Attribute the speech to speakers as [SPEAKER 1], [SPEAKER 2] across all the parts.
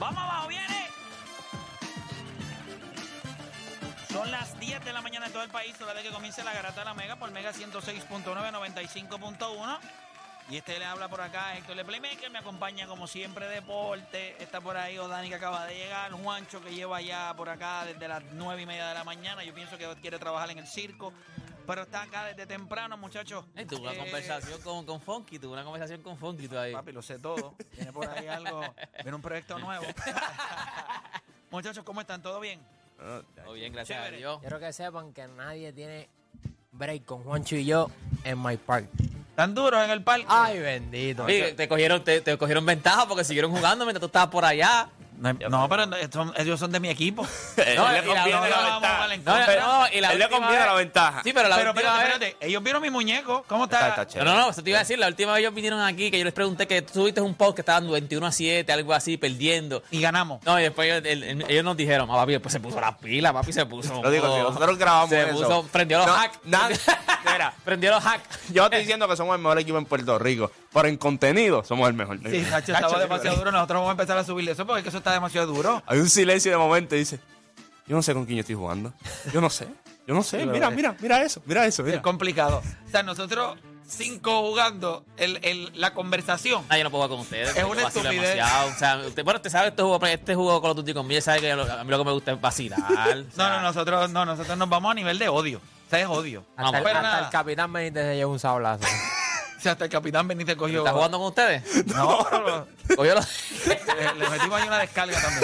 [SPEAKER 1] Vamos abajo, viene. Son las 10 de la mañana en todo el país, hora de que comience la garata de la Mega por Mega 106.9, 95.1. Y este le habla por acá, Héctor Le Playmaker, me acompaña como siempre Deporte, está por ahí Odani que acaba de llegar, Juancho que lleva ya por acá desde las 9 y media de la mañana, yo pienso que quiere trabajar en el circo, pero está acá desde temprano, muchachos.
[SPEAKER 2] Eh, tuve una
[SPEAKER 1] Eh,
[SPEAKER 2] conversación con, con Funky, tuve una conversación con Funky tú ahí.
[SPEAKER 1] Papi, lo sé todo. Viene por ahí algo, viene un proyecto nuevo. muchachos, ¿cómo están? ¿Todo bien?
[SPEAKER 2] Todo bien, gracias
[SPEAKER 1] Chévere.
[SPEAKER 2] a Dios.
[SPEAKER 3] Quiero que sepan que nadie tiene break con Juancho y yo en My Park.
[SPEAKER 1] ¿Tan duros en el parque?
[SPEAKER 3] Ay, bendito.
[SPEAKER 2] Te cogieron, te, te cogieron ventaja porque siguieron jugando mientras tú estabas por allá.
[SPEAKER 1] No, no, pero son- ellos son de mi equipo.
[SPEAKER 2] No,
[SPEAKER 4] Él
[SPEAKER 2] y la-
[SPEAKER 4] le conviene
[SPEAKER 2] no,
[SPEAKER 4] la ventaja.
[SPEAKER 2] No, no, y la
[SPEAKER 4] Él le
[SPEAKER 2] última
[SPEAKER 4] conviene la
[SPEAKER 2] vez-
[SPEAKER 4] ventaja.
[SPEAKER 2] Sí, pero la
[SPEAKER 1] Pero
[SPEAKER 2] última
[SPEAKER 1] espérate,
[SPEAKER 2] vez-
[SPEAKER 1] espérate. Ellos vieron mi muñeco. ¿Cómo
[SPEAKER 4] Está,
[SPEAKER 1] está?
[SPEAKER 4] está
[SPEAKER 2] No, no, no, eso te iba a decir. La última vez ellos vinieron aquí que yo les pregunté que tú tuviste un post que estaban 21 a 7, algo así, perdiendo.
[SPEAKER 1] Y ganamos.
[SPEAKER 2] No, y después ellos, el- el- ellos nos dijeron, ah, papi, después se puso la pila, papi, se puso.
[SPEAKER 4] Lo digo, si nosotros grabamos
[SPEAKER 2] se
[SPEAKER 4] eso.
[SPEAKER 2] puso, prendió los
[SPEAKER 4] No,
[SPEAKER 2] hacks.
[SPEAKER 4] nada- Mira,
[SPEAKER 2] prendió los hacks.
[SPEAKER 4] yo estoy diciendo que somos el mejor equipo en Puerto Rico, pero en contenido somos el mejor.
[SPEAKER 1] Sí, Nacho, estaba demasiado duro. Nosotros vamos a empezar a subirle eso porque es que eso está demasiado duro.
[SPEAKER 4] Hay un silencio de momento y dice, yo no sé con quién yo estoy jugando. Yo no sé. Yo no sé. Mira, mira, mira eso. Mira eso.
[SPEAKER 1] Es complicado. O sea, nosotros cinco jugando el, el- la conversación.
[SPEAKER 2] Ah, yo no puedo jugar con ustedes.
[SPEAKER 1] Es una estupidez.
[SPEAKER 2] demasiado. O sea, usted, bueno, usted sabe este juego, este juego Call of Duty conmigo, sabe que lo- a mí lo que me gusta es vacilar. o
[SPEAKER 1] No,
[SPEAKER 2] sea,
[SPEAKER 1] no, nosotros no, nosotros nos vamos a nivel de odio. O sea, es odio.
[SPEAKER 3] Hasta, el- hasta el capitán Benítez se lleva un sablazo.
[SPEAKER 1] O sea, hasta el capitán Benítez cogió.
[SPEAKER 2] ¿Está jugando con ustedes?
[SPEAKER 1] No, no, no.
[SPEAKER 2] Cogió los-
[SPEAKER 1] le, le metimos ahí una descarga también.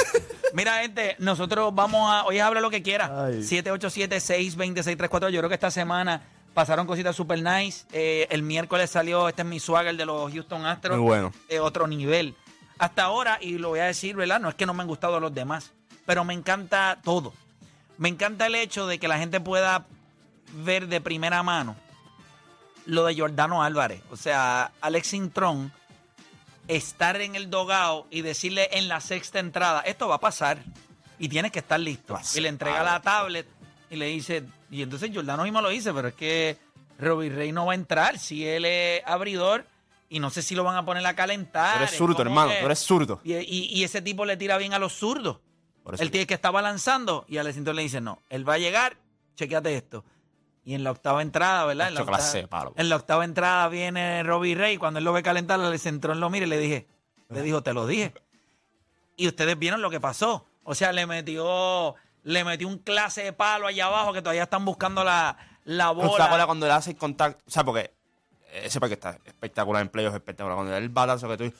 [SPEAKER 1] Mira, gente, nosotros vamos a. Oye, habla lo que quiera.
[SPEAKER 4] Ay.
[SPEAKER 1] 787-626-342. Yo creo que esta semana pasaron cositas super nice. Eh, el miércoles salió, este es mi swagger de los Houston Astros.
[SPEAKER 4] Muy bueno.
[SPEAKER 1] eh, otro nivel. Hasta ahora, y lo voy a decir, ¿verdad? No es que no me han gustado los demás, pero me encanta todo. Me encanta el hecho de que la gente pueda ver de primera mano lo de Jordano Álvarez. O sea, Alex Intrón estar en el dogao y decirle en la sexta entrada, esto va a pasar y tienes que estar listo. Y le entrega la tablet y le dice, y entonces Jordano mismo lo dice, pero es que Robbie Rey no va a entrar si él es abridor y no sé si lo van a poner a calentar.
[SPEAKER 4] Tú eres
[SPEAKER 1] Es
[SPEAKER 4] zurdo, hermano.
[SPEAKER 1] que-
[SPEAKER 4] Tú eres zurdo.
[SPEAKER 1] y, y- y ese tipo le tira bien a los zurdos. Él tiene que estar balanzando y Alex Intrón le dice, no, él va a llegar, chequeate esto. Y en la octava entrada, ¿verdad? En la, octava,
[SPEAKER 4] palo.
[SPEAKER 1] en la octava entrada viene Robbie Rey. Cuando él lo ve calentar, le entró en lo mire y le dije, le dijo, te lo dije. Y ustedes vieron lo que pasó. O sea, le metió, le metió un clase de palo allá abajo que todavía están buscando la, la
[SPEAKER 4] ¿Tú te
[SPEAKER 1] bola.
[SPEAKER 4] cuando le hace el contacto? O sea, porque ese parque está espectacular en playoffs, espectacular. Cuando le da el balazo que tú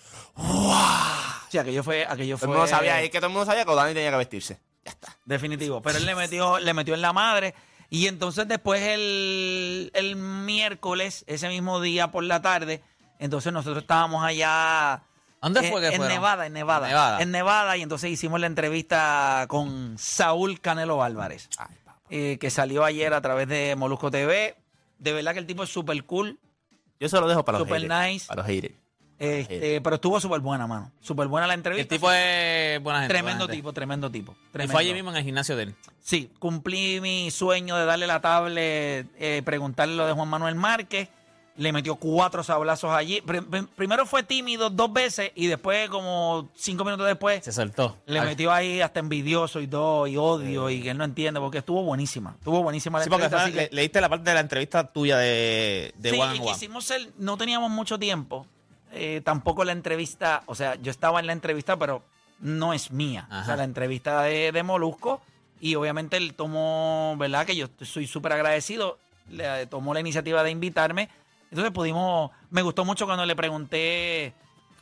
[SPEAKER 1] Sí, aquello fue, aquello
[SPEAKER 4] todo
[SPEAKER 1] fue.
[SPEAKER 4] el mundo sabía, es que todo el mundo sabía que Dani tenía que vestirse. Ya está.
[SPEAKER 1] Definitivo. Pero él le metió, le metió en la madre. Y entonces después el, el miércoles, ese mismo día por la tarde, entonces nosotros estábamos allá.
[SPEAKER 2] ¿Dónde
[SPEAKER 1] en-
[SPEAKER 2] fue que
[SPEAKER 1] En
[SPEAKER 2] fueron?
[SPEAKER 1] Nevada, en Nevada.
[SPEAKER 2] Nevada.
[SPEAKER 1] En Nevada. Y entonces hicimos la entrevista con Saúl Canelo Álvarez,
[SPEAKER 4] Ay,
[SPEAKER 1] eh, que salió ayer a través de Molusco TV. De verdad que el tipo es súper cool.
[SPEAKER 4] Yo se lo dejo para los
[SPEAKER 1] Super
[SPEAKER 4] haters.
[SPEAKER 1] nice.
[SPEAKER 4] Para los haters.
[SPEAKER 1] Este, pero estuvo súper buena, mano. Súper buena la
[SPEAKER 2] El
[SPEAKER 1] entrevista.
[SPEAKER 2] tipo es buena gente.
[SPEAKER 1] tremendo
[SPEAKER 2] buena gente.
[SPEAKER 1] tipo, tremendo tipo.
[SPEAKER 2] Y
[SPEAKER 1] Tremendo.
[SPEAKER 2] fue allí mismo en el gimnasio de él.
[SPEAKER 1] Sí, cumplí mi sueño de darle la tablet, eh, preguntarle lo de Juan Manuel Márquez. Le metió cuatro sablazos allí. Pr- pr- primero fue tímido dos veces y después, como cinco minutos después,
[SPEAKER 2] Se soltó.
[SPEAKER 1] le metió ahí hasta envidioso y todo, y odio, y que él no entiende, porque estuvo buenísima. Estuvo buenísima la
[SPEAKER 2] Sí, porque
[SPEAKER 1] entrevista.
[SPEAKER 2] fue-
[SPEAKER 1] así que-
[SPEAKER 2] le- leíste la parte de la entrevista tuya de, de
[SPEAKER 1] sí,
[SPEAKER 2] One
[SPEAKER 1] y
[SPEAKER 2] on One.
[SPEAKER 1] quisimos ser, no teníamos mucho tiempo. Eh, tampoco la entrevista, o sea, yo estaba en la entrevista, pero no es mía. O sea, la entrevista de, de Molusco, y obviamente él tomó, ¿verdad? Que yo soy súper agradecido, le tomó la iniciativa de invitarme. Entonces pudimos, me gustó mucho cuando le pregunté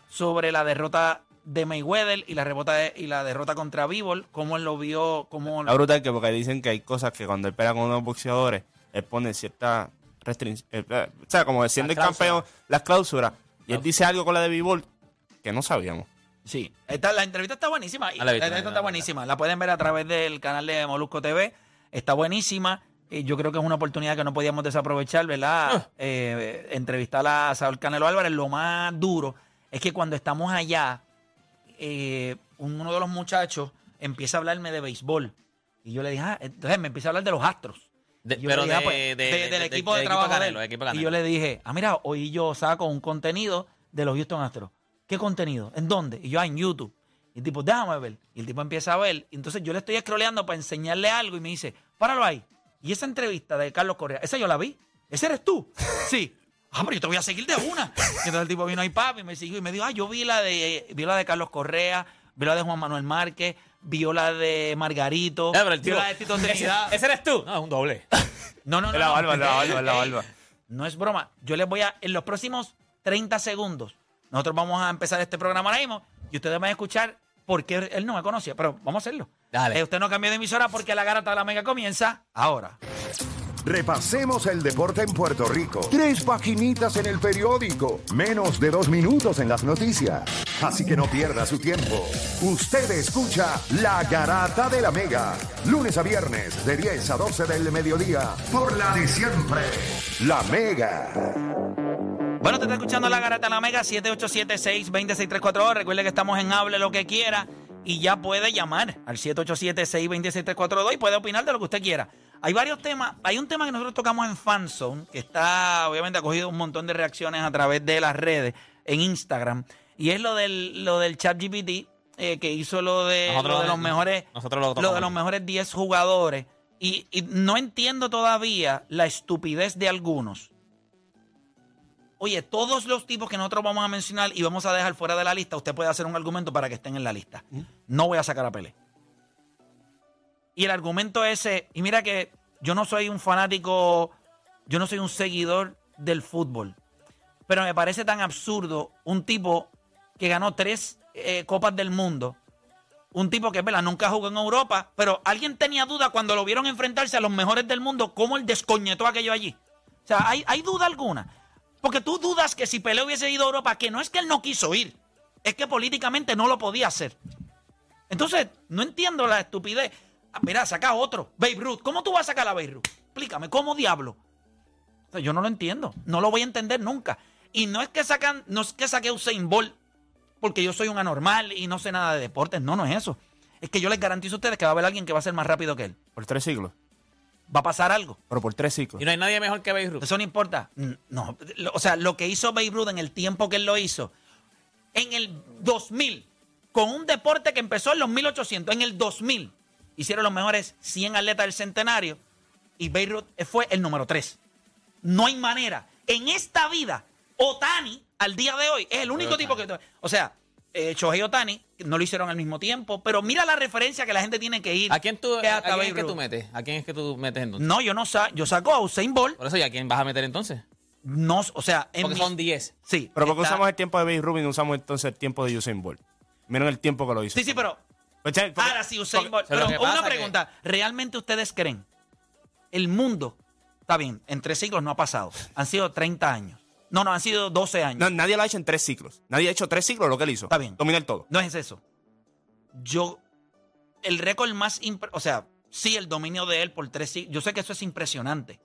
[SPEAKER 1] sobre la derrota de Mayweather y la, rebota de- y la derrota contra Bivol, cómo él lo vio, cómo...
[SPEAKER 4] Es brutal que porque dicen que hay cosas que cuando él pega con unos boxeadores, él pone cierta restricción. o sea, como siendo el campeón, las cláusulas. Y él dice algo con la de B-Ball que no sabíamos.
[SPEAKER 1] Sí, esta, la entrevista está buenísima. y
[SPEAKER 2] Ah,
[SPEAKER 1] La,
[SPEAKER 2] la
[SPEAKER 1] entrevista
[SPEAKER 2] la
[SPEAKER 1] está buenísima. La pueden ver a través del canal de Molusco TV. Está buenísima. Eh, yo creo que es una oportunidad que no podíamos desaprovechar, ¿verdad?
[SPEAKER 2] Ah.
[SPEAKER 1] Eh, entrevistar a Saúl Canelo Álvarez. Lo más duro es que cuando estamos allá, eh, uno de los muchachos empieza a hablarme de béisbol. Y yo le dije, ah, entonces me empieza a hablar de los astros.
[SPEAKER 2] De- pero
[SPEAKER 1] dije, ah, pues,
[SPEAKER 2] de-
[SPEAKER 1] de-
[SPEAKER 2] de-
[SPEAKER 1] del
[SPEAKER 2] de-
[SPEAKER 1] equipo de, trabajo
[SPEAKER 2] Canelo, equipo
[SPEAKER 1] Y yo le dije, ah, mira, hoy yo saco un contenido de los Houston Astros. ¿Qué contenido? ¿En dónde? Y yo, ah, en YouTube. Y el tipo, déjame ver. Y el tipo empieza a ver. Y entonces yo le estoy scrolleando para enseñarle algo y me dice, páralo ahí. Y esa entrevista de Carlos Correa, esa yo la vi. ¿Ese eres tú? Sí. Ah, pero yo te voy a seguir de una. Y entonces el tipo vino ahí, papi, y me siguió y me dijo, ah, yo vi la de, vi la de Carlos Correa, vi la de Juan Manuel Márquez, vio la de Margarito,
[SPEAKER 2] Eh, pero el
[SPEAKER 1] vio la de Tito Trinidad.
[SPEAKER 2] ese eres tú. No, es un doble.
[SPEAKER 1] No, no, no.
[SPEAKER 4] Es la
[SPEAKER 1] no.
[SPEAKER 4] barba, es la barba, es la
[SPEAKER 1] Ey,
[SPEAKER 4] barba.
[SPEAKER 1] No es broma. Yo les voy a, en los próximos 30 segundos, nosotros vamos a empezar este programa ahora mismo y ustedes van a escuchar por qué él no me conocía, pero vamos a hacerlo.
[SPEAKER 2] Dale.
[SPEAKER 1] Eh, usted no cambió de emisora porque la garata de la mega comienza ahora.
[SPEAKER 5] Repasemos el deporte en Puerto Rico. Tres paginitas en el periódico. Menos de dos minutos en las noticias. Así que no pierda su tiempo. Usted escucha La Garata de la Mega. Lunes a viernes de 10 a 12 del mediodía. Por la de siempre. La Mega.
[SPEAKER 1] Bueno, te está escuchando la garata de la mega 787-620-6342. Recuerde que estamos en Hable lo que quiera y ya puede llamar al 787-620-6342 y puede opinar de lo que usted quiera. Hay varios temas. Hay un tema que nosotros tocamos en Fanzone que está, obviamente, ha cogido un montón de reacciones a través de las redes en Instagram y es lo del, lo del chat GPT que hizo lo de, lo los mejores,
[SPEAKER 2] nosotros lo
[SPEAKER 1] lo de los mejores 10 jugadores. Y, y no entiendo todavía la estupidez de algunos. Oye, todos los tipos que nosotros vamos a mencionar y vamos a dejar fuera de la lista, usted puede hacer un argumento para que estén en la lista. No voy a sacar a Pelé. Y el argumento ese, y mira que yo no soy un fanático, yo no soy un seguidor del fútbol, pero me parece tan absurdo un tipo que ganó tres eh, copas del mundo, un tipo que, ¿verdad? Nunca jugó en Europa, pero alguien tenía duda cuando lo vieron enfrentarse a los mejores del mundo, cómo él descoñetó aquello allí. O sea, ¿hay, hay duda alguna. Porque tú dudas que si Pelé hubiese ido a Europa, que no es que él no quiso ir, es que políticamente no lo podía hacer. Entonces, no entiendo la estupidez. Ah, mira, saca otro. Babe Ruth. ¿Cómo tú vas a sacar a Babe Ruth? Explícame, ¿cómo diablo? O sea, yo no lo entiendo. No lo voy a entender nunca. Y no es que sacan, no es que saque a Usain Bolt porque yo soy un anormal y no sé nada de deportes. No, no es eso. Es que yo les garantizo a ustedes que va a haber alguien que va a ser más rápido que él.
[SPEAKER 4] Por tres siglos.
[SPEAKER 1] Va a pasar algo.
[SPEAKER 4] Pero por tres siglos.
[SPEAKER 2] Y no hay nadie mejor que Babe Ruth.
[SPEAKER 1] Eso no importa. No, lo- o sea, lo que hizo Babe Ruth en el tiempo que él lo hizo, en el 2000, con un deporte que empezó en los 1800, en el 2000, hicieron los mejores 100 atletas del centenario y Babe Ruth fue el número 3. No hay manera. En esta vida, Otani, al día de hoy, es el único tipo que... O sea, eh, Shohei Otani, no lo hicieron al mismo tiempo, pero mira la referencia que la gente tiene que ir.
[SPEAKER 2] ¿A quién, tú,
[SPEAKER 1] que
[SPEAKER 2] a quién es que tú metes? ¿A quién es que tú metes entonces?
[SPEAKER 1] No, yo no sa yo saco a Usain Bolt.
[SPEAKER 2] Por eso, ¿y a quién vas a meter entonces?
[SPEAKER 1] No, o sea, en
[SPEAKER 2] Porque
[SPEAKER 1] mi-
[SPEAKER 2] son 10.
[SPEAKER 1] Sí.
[SPEAKER 4] Pero porque
[SPEAKER 1] está-
[SPEAKER 4] usamos el tiempo de Babe no usamos entonces el tiempo de Usain Bolt. Miren el tiempo que lo hizo.
[SPEAKER 1] Sí, sí, pero ahora sí Usain Bolt.
[SPEAKER 2] pero
[SPEAKER 1] una
[SPEAKER 2] pasa
[SPEAKER 1] pregunta, ¿realmente ustedes creen el mundo está bien, en tres siglos no ha pasado? Han sido 30 años. No, no, han sido 12 años.
[SPEAKER 4] No,
[SPEAKER 1] No,
[SPEAKER 4] nadie lo ha hecho en tres siglos. Nadie ha hecho tres siglos lo que él hizo.
[SPEAKER 1] Está bien.
[SPEAKER 4] Dominar todo.
[SPEAKER 1] es eso. Yo el récord más o sea, sí el dominio de él por tres siglos. Yo sé que eso es impresionante.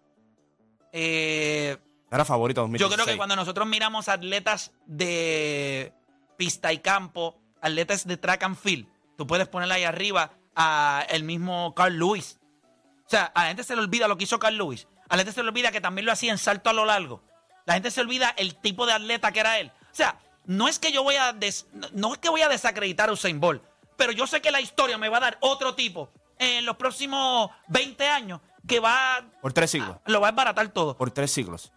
[SPEAKER 1] Eh,
[SPEAKER 4] Era favorito
[SPEAKER 1] Yo
[SPEAKER 4] 2016.
[SPEAKER 1] creo que cuando nosotros miramos atletas de pista y campo, atletas de track and field, tú puedes poner ahí arriba a el mismo Carl Lewis. O sea, a la gente se le olvida lo que hizo Carl Lewis. A la gente se le olvida que también lo hacía en salto a lo largo. La gente se olvida el tipo de atleta que era él. O sea, no es que yo voy a des- no es que voy a desacreditar a Usain Bolt, pero yo sé que la historia me va a dar otro tipo en los próximos 20 años que va
[SPEAKER 4] Por tres siglos.
[SPEAKER 1] lo va a desbaratar todo.
[SPEAKER 4] Por tres siglos.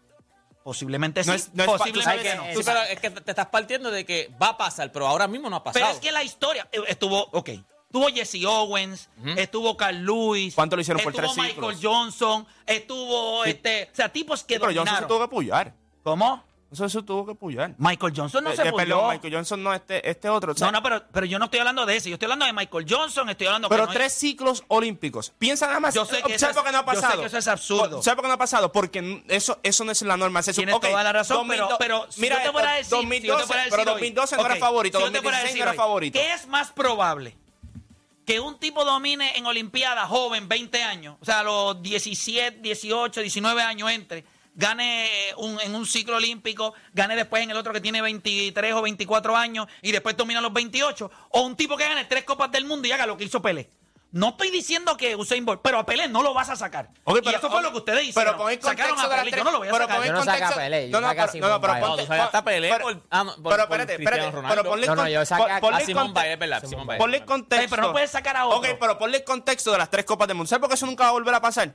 [SPEAKER 1] Posiblemente sí.
[SPEAKER 4] No es- no es tú
[SPEAKER 1] posiblemente
[SPEAKER 4] sabes
[SPEAKER 1] no.
[SPEAKER 4] que-
[SPEAKER 2] Sí, pero es que te estás partiendo de que va a pasar, pero ahora mismo no ha pasado.
[SPEAKER 1] Pero es que la historia eh, estuvo, ok, estuvo Jesse Owens, estuvo Carl Lewis.
[SPEAKER 4] ¿Cuánto lo hicieron por
[SPEAKER 1] estuvo
[SPEAKER 4] tres
[SPEAKER 1] Michael
[SPEAKER 4] siglos?
[SPEAKER 1] Johnson, estuvo este, o sea, tipos que
[SPEAKER 4] Sí, pero Johnson se
[SPEAKER 1] dominaron.
[SPEAKER 4] tuvo que puyar.
[SPEAKER 1] ¿Cómo?
[SPEAKER 4] Eso se tuvo que puyar.
[SPEAKER 1] Michael Johnson no
[SPEAKER 4] Eh,
[SPEAKER 1] se
[SPEAKER 4] eh. Perdón, Michael Johnson no, este, este otro. o sea,
[SPEAKER 1] No, no, pero, pero yo no estoy hablando de ese. Yo estoy hablando de Michael Johnson, estoy hablando que
[SPEAKER 4] Pero
[SPEAKER 1] no hay-
[SPEAKER 4] tres ciclos olímpicos. Piensa nada más.
[SPEAKER 1] Yo sé que
[SPEAKER 4] ¿Sabes
[SPEAKER 1] eso es-
[SPEAKER 4] qué no ha
[SPEAKER 1] yo sé
[SPEAKER 4] pasado?
[SPEAKER 1] que eso es absurdo.
[SPEAKER 4] ¿Sabes por qué no ha pasado? Porque eso, eso no es la norma. Se
[SPEAKER 1] Tienes
[SPEAKER 4] supo- ok,
[SPEAKER 1] toda la razón,
[SPEAKER 4] 2002
[SPEAKER 1] pero, pero si
[SPEAKER 4] mira
[SPEAKER 1] yo te
[SPEAKER 4] esto,
[SPEAKER 1] fuera a decir, si yo te
[SPEAKER 4] 2012,
[SPEAKER 1] a decir
[SPEAKER 4] pero
[SPEAKER 1] hoy,
[SPEAKER 4] 2012 no era
[SPEAKER 1] ok,
[SPEAKER 4] favorito,
[SPEAKER 1] si yo te fuera a
[SPEAKER 4] 2016
[SPEAKER 1] decir
[SPEAKER 4] no era
[SPEAKER 1] hoy,
[SPEAKER 4] favorito.
[SPEAKER 1] ¿Qué es más probable? Que un tipo domine en Olimpiada joven, 20 años, o sea, a los 17, 18, 19 años entre, gane un- en un ciclo olímpico, gane después en el otro que tiene 23 o 24 años y después domina a los 28, o un tipo que gane tres copas del mundo y haga lo que hizo Pelé. No estoy diciendo que Usain Bolt, pero a Pelé no lo vas a sacar.
[SPEAKER 4] Ok,
[SPEAKER 1] y eso fue lo que ustedes hicieron.
[SPEAKER 4] Pero pon el
[SPEAKER 1] Sacaron a Pelé, yo no lo voy a
[SPEAKER 4] pero
[SPEAKER 1] sacar.
[SPEAKER 4] pon el
[SPEAKER 3] Yo no saqué a Pelé, yo
[SPEAKER 4] no, no,
[SPEAKER 3] saqué a
[SPEAKER 4] pero- no, no, pero ponte-
[SPEAKER 2] No, tú sacaste a Pelé
[SPEAKER 4] pero-
[SPEAKER 2] por- ah, no, por-
[SPEAKER 4] pero
[SPEAKER 2] por
[SPEAKER 4] espérate, espérate,
[SPEAKER 2] Ronaldo.
[SPEAKER 4] pero ponle
[SPEAKER 3] No, no,
[SPEAKER 4] con-
[SPEAKER 3] yo saqué a-
[SPEAKER 4] pon- ponle
[SPEAKER 2] a Simón Biles, ¿verdad? Simón Biles.
[SPEAKER 4] Ponle el contexto.
[SPEAKER 1] Pero no puedes sacar a otro.
[SPEAKER 4] Ok, pero ponle el contexto de las tres Copas del Mundo. ¿Sabes por qué eso nunca va a volver a pasar?